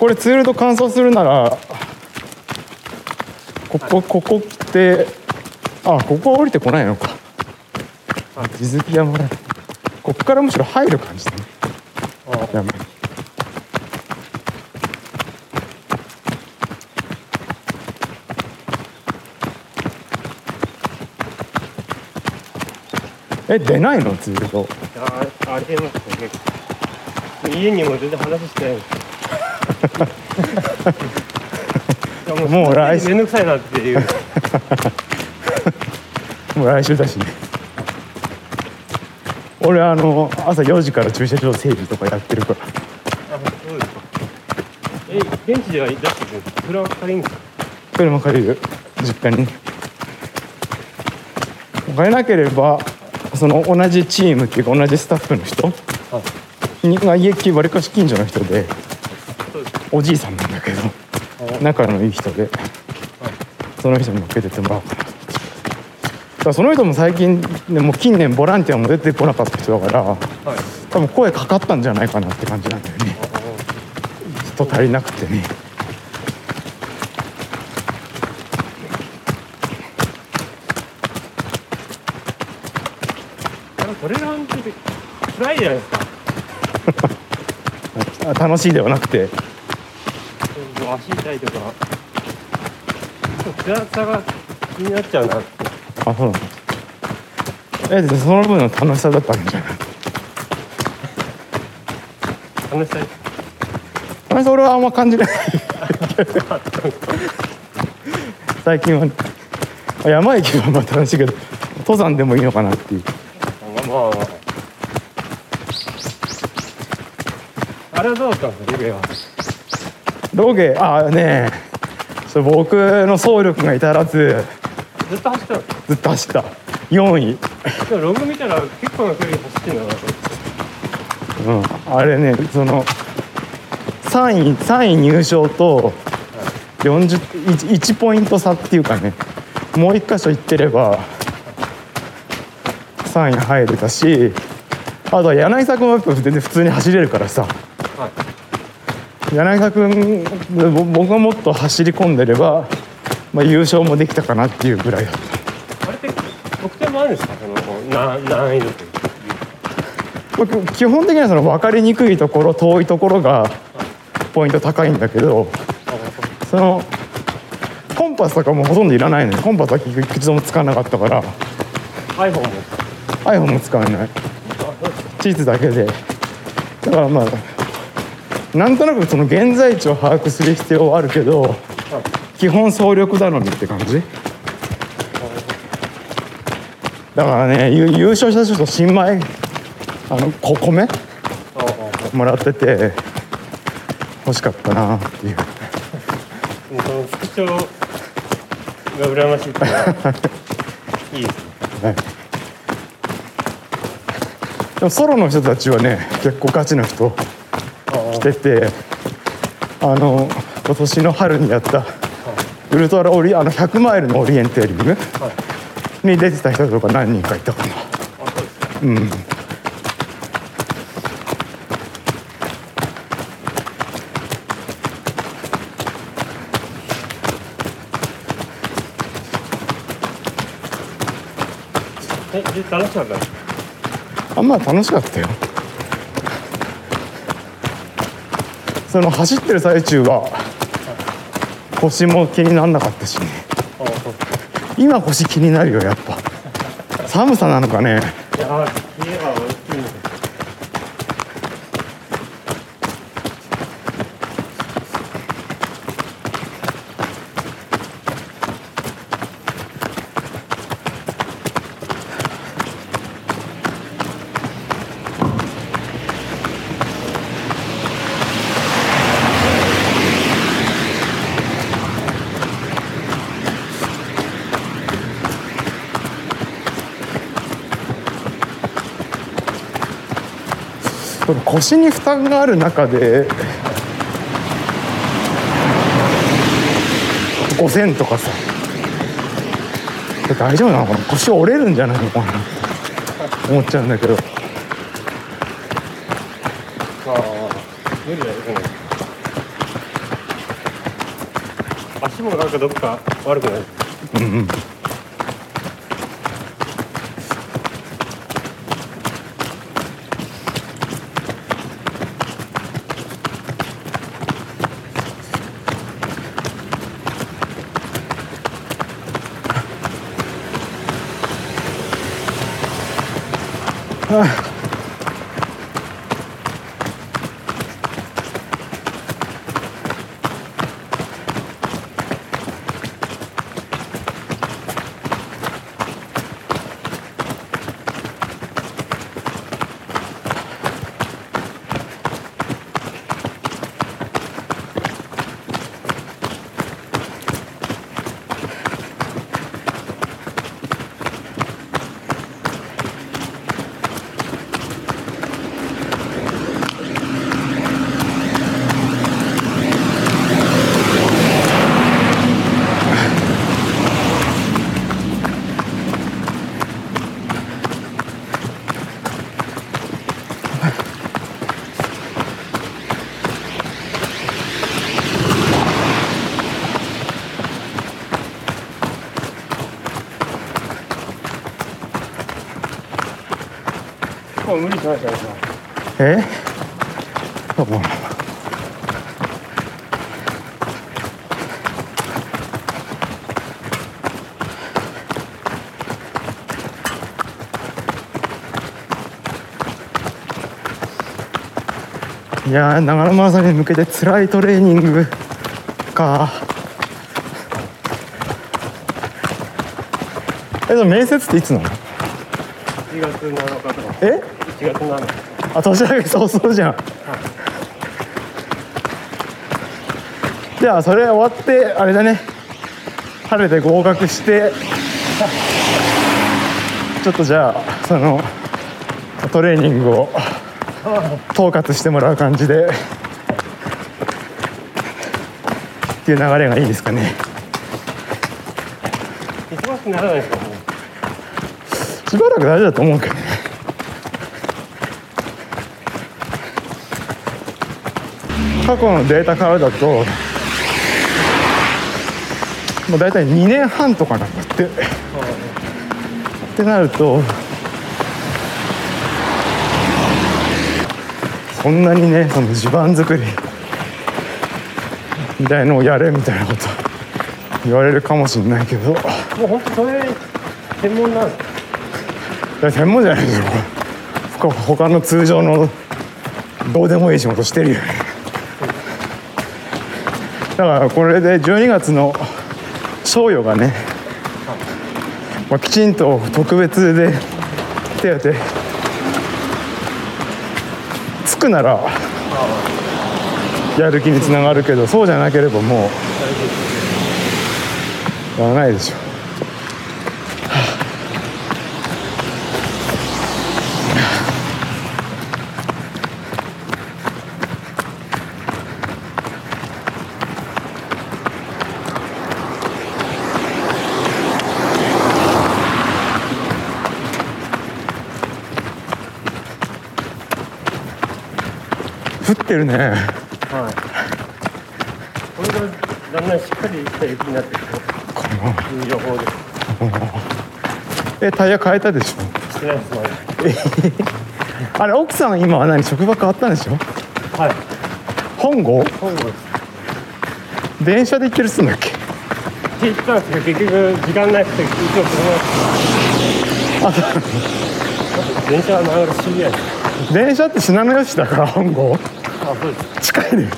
これツールと乾燥するならここここってあここは降りてこないのか。地図木山だここからむしろ入る感じだね。あ山にえ出ないの？ツールとあありえますね。家にも全然話してないですもう来週。くさいなっていう。もう来週だしね。俺あの朝4時から駐車場整備とかやってるから。あそうですか。え現地では出してくるんですかそれは借りるんですか？車借りる実家に。借りなければその同じチームっていうか同じスタッフの人はいにが家わりかし近所の人でおじいさんなんだけど仲のいい人でその人に乗っけてってもらおうかな。だからその人も最近ねもう近年ボランティアも出てこなかった人だからはい多分声かかったんじゃないかなって感じなんだよね。人足りなくてね。あトレランって暗いじゃないですか。あ楽しいではなくて足痛いとか暗さが気になっちゃうなってあそうなのえその分の楽しさだったんじゃない？楽しさ？あれそれはあんま感じない。最近は山行けばまあ楽しいけど登山でもいいのかなっていう。まあまああ。れはどうだったんですかロケは。ロゲあねそう僕の走力が至らず。ずっと走ったの？ずっと走った。4位、でもログ見たら結構な距離走ってんだな。と思ってうん、あれねその3位3位入賞と40 1, 1ポイント差っていうかね。もう一箇所行ってれば3位入れたしあとは柳沢君はやっぱ全然普通に走れるからさ。はい柳沢君ぼ僕がもっと走り込んでれば、まあ、優勝もできたかなっていうぐらい。だったあれって得点もあるんですか？そのな難易度という僕基本的にはその分かりにくいところ遠いところがポイント高いんだけどそのコンパスとかもほとんどいらないのよコンパスは一度も使わなかったから。iPhone も。iPhone も使わない。地図だけで。だからまあなんとなくその現在地を把握する必要はあるけど基本総力頼みって感じ？だからね優優勝した人と新米あのこ米？もらってて欲しかったなっていう。もうその副長が羨ましいっていうのはいいですね。はい。でもソロの人たちはね結構ガチの人あ来ててあの今年の春にやったウルトラオリあの100マイルのオリエンテーリングに出てた人とか何人かいたかな。うん。えで楽しかったあんまあ楽しかったよその走ってる最中は腰も気にならなかったしね。今腰気になるよやっぱ。寒さなのかねいやー家は大きいんですよその腰に負担がある中で5000とかさ。大丈夫なのかな？腰折れるんじゃないのかな思っちゃうんだけど。まあ無理だよね。足もなんかどっか悪くない？うんうん結構無理しましたねえ？そういやー長野マラに向けて辛いトレーニングか。えでも面接っていつなの？1月7日とかえ1月7日あ年明け早々じゃん。じゃあそれ終わってあれだね。晴れて合格して。ちょっとじゃあそのトレーニングを統括してもらう感じでっていう流れがいいですかね。忙しくならないですかしばらく大丈夫だと思うけどね過去のデータからだともう大体2年半とかなんだって。ってなるとそんなにねその地盤作りみたいのをやれみたいなこと言われるかもしれないけど。もう本当それ専門なんで専門じゃないでしょ他他の通常のどうでもいい仕事してるよ。だからこれで12月の賞与がね、まあ、きちんと特別で手当つくならやる気につながるけどそうじゃなければもうやらないでしょ。るね。はい。これがだんだんしっかりした雪になってきていう情報ですえタイヤ変えたでしょ？してないですまだ。あれ奥さん今は何職場変わったんでしょ？はい。本郷？本郷です。電車で行ってるっつうんだっけ？って言ったんですけど結局時間なくて一応車あそう。電車はなかなか知り合いです。電車って信濃吉だから本郷？近いね。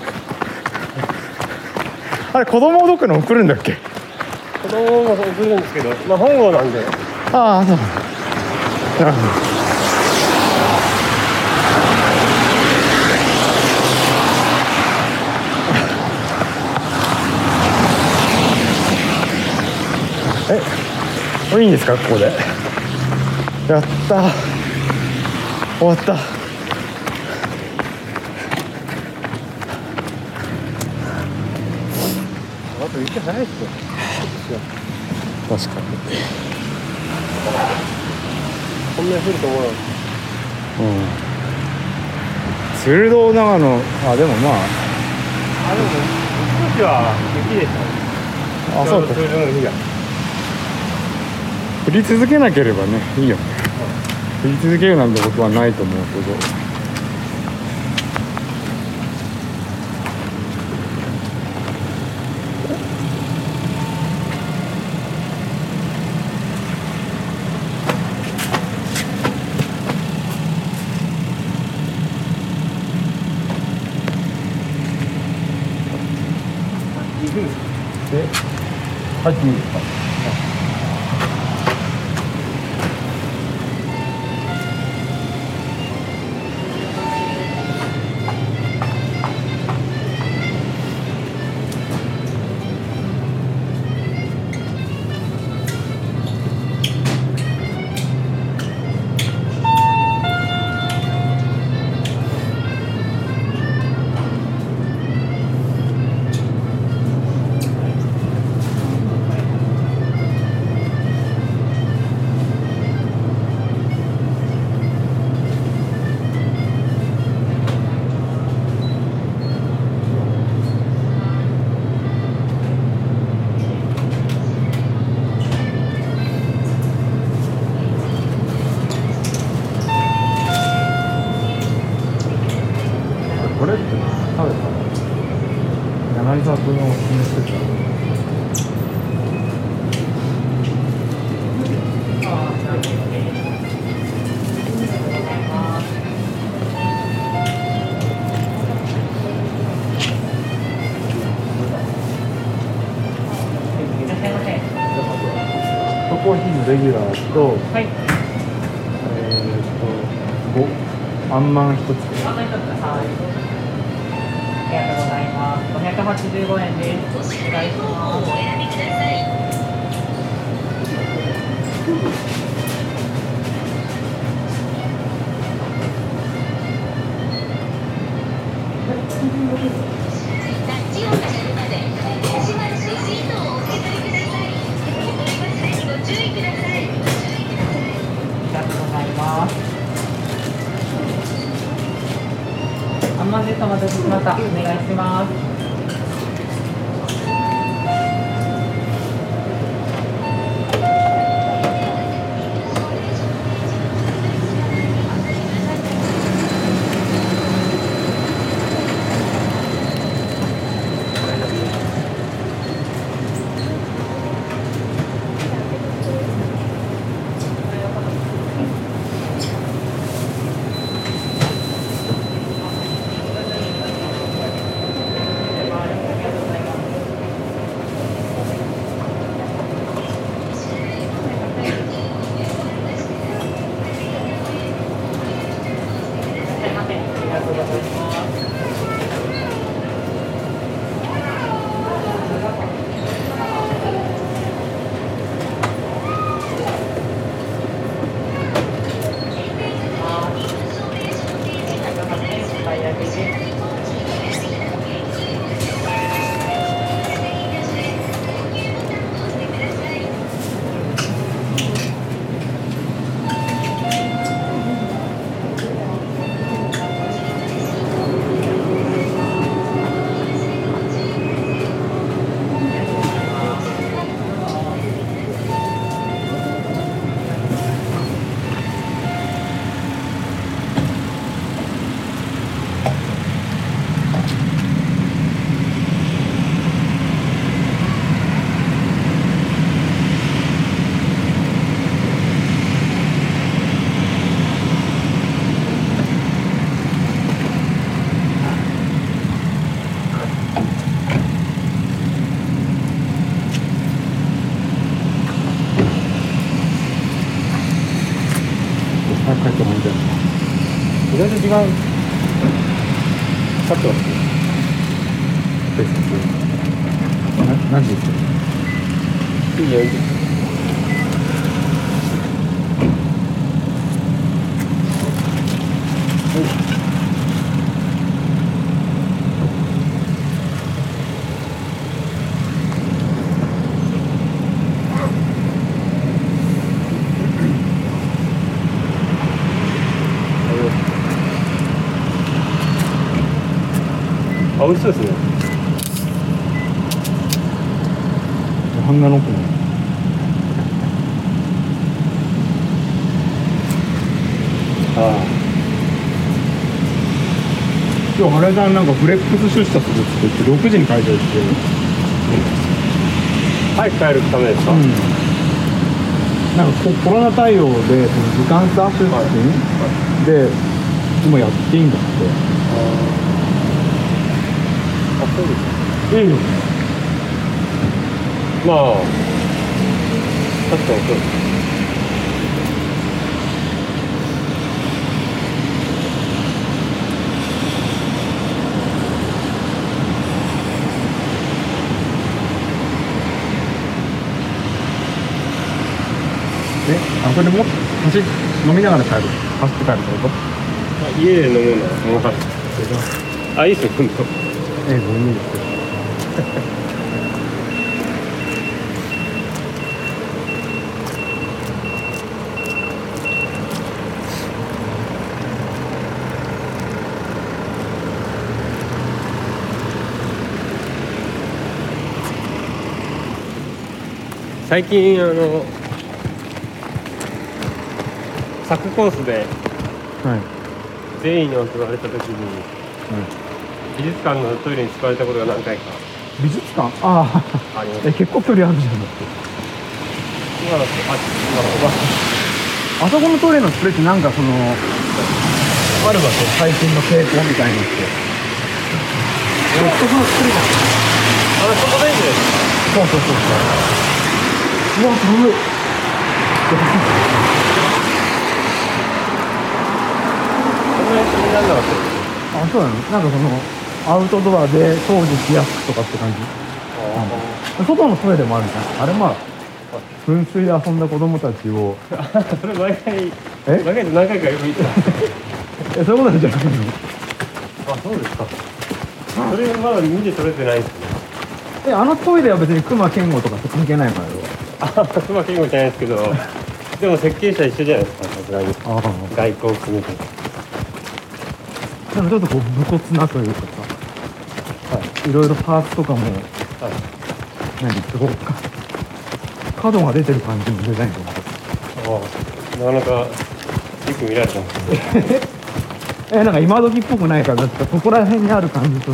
あれ子供をどっかに送るんだっけ？子供も送るんですけどまあ本郷なんで。ああそうなるほど。えいいんですか？ここで。やった。終わったじゃないですよ。確かに。こんな降ると思ううん。鶴堂長野。あでもまあ。あでも少しは雪でしたね。あそうか。降り続けなければねいいよね、うん、降り続けるなんてことはないと思うけど。Hadi. レギュラーと、はい、えー、っと、5、あんまん一つ。あんまん一つ、はい。ありがとうございます。五百八十五円です。お願いします。番経ってます何時？いいよ。の奥にあ今日あれだなんかフレックス出社するって言って6時に会社行って。あ早く帰るためですか、うん。なんかココロナ対応でその時間差出勤、で今やっていいんだって。あそうですか。いいよまあ確かにそうですえあこれでも走っ飲みながら帰る？走って帰るってこと？まあ家で飲むのはもうあいいっすよ今度ええごめんですけど最近あのサクコースではい。全員に送られた時に美術館のトイレに使われたことが何回か美術館？あああります。え結構距離あるじゃん。だって今だとああそこのトイレのスプレーってなんかそのあるわけ。最近の傾向みたいなって独特の作りじゃんあれそこでいいんですそうそうそうそううわ寒いそんなに気にならなかったあそうなのなんかそのアウトドアで掃除しやすくとかって感じ外のトイレもあるじゃんあれまあ噴水で遊んだ子供たちをそれ毎回え毎回何回かよく言ったえそういうことじゃないのあそうですかそれまだ見て取れてないですねえあのトイレは別に熊健吾とかと関係ないからよあ熊健吾じゃないですけどでも設計者一緒じゃないですかさすがに。ああ外交決めてでもちょっとこう武骨なというかさ、はい、いろいろパーツとかもはい。何すご角が出てる感じのデザインとかああなかなかよく見られてますね。えなんか今時っぽくないからだってここら辺にある感じと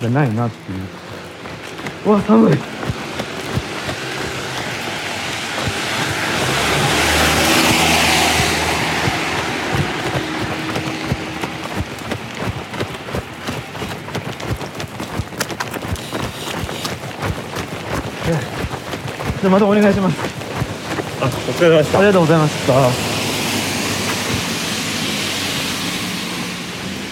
じゃないなっていうう。わ寒いまたお願いします。あお疲れ様でした。ありがとうございました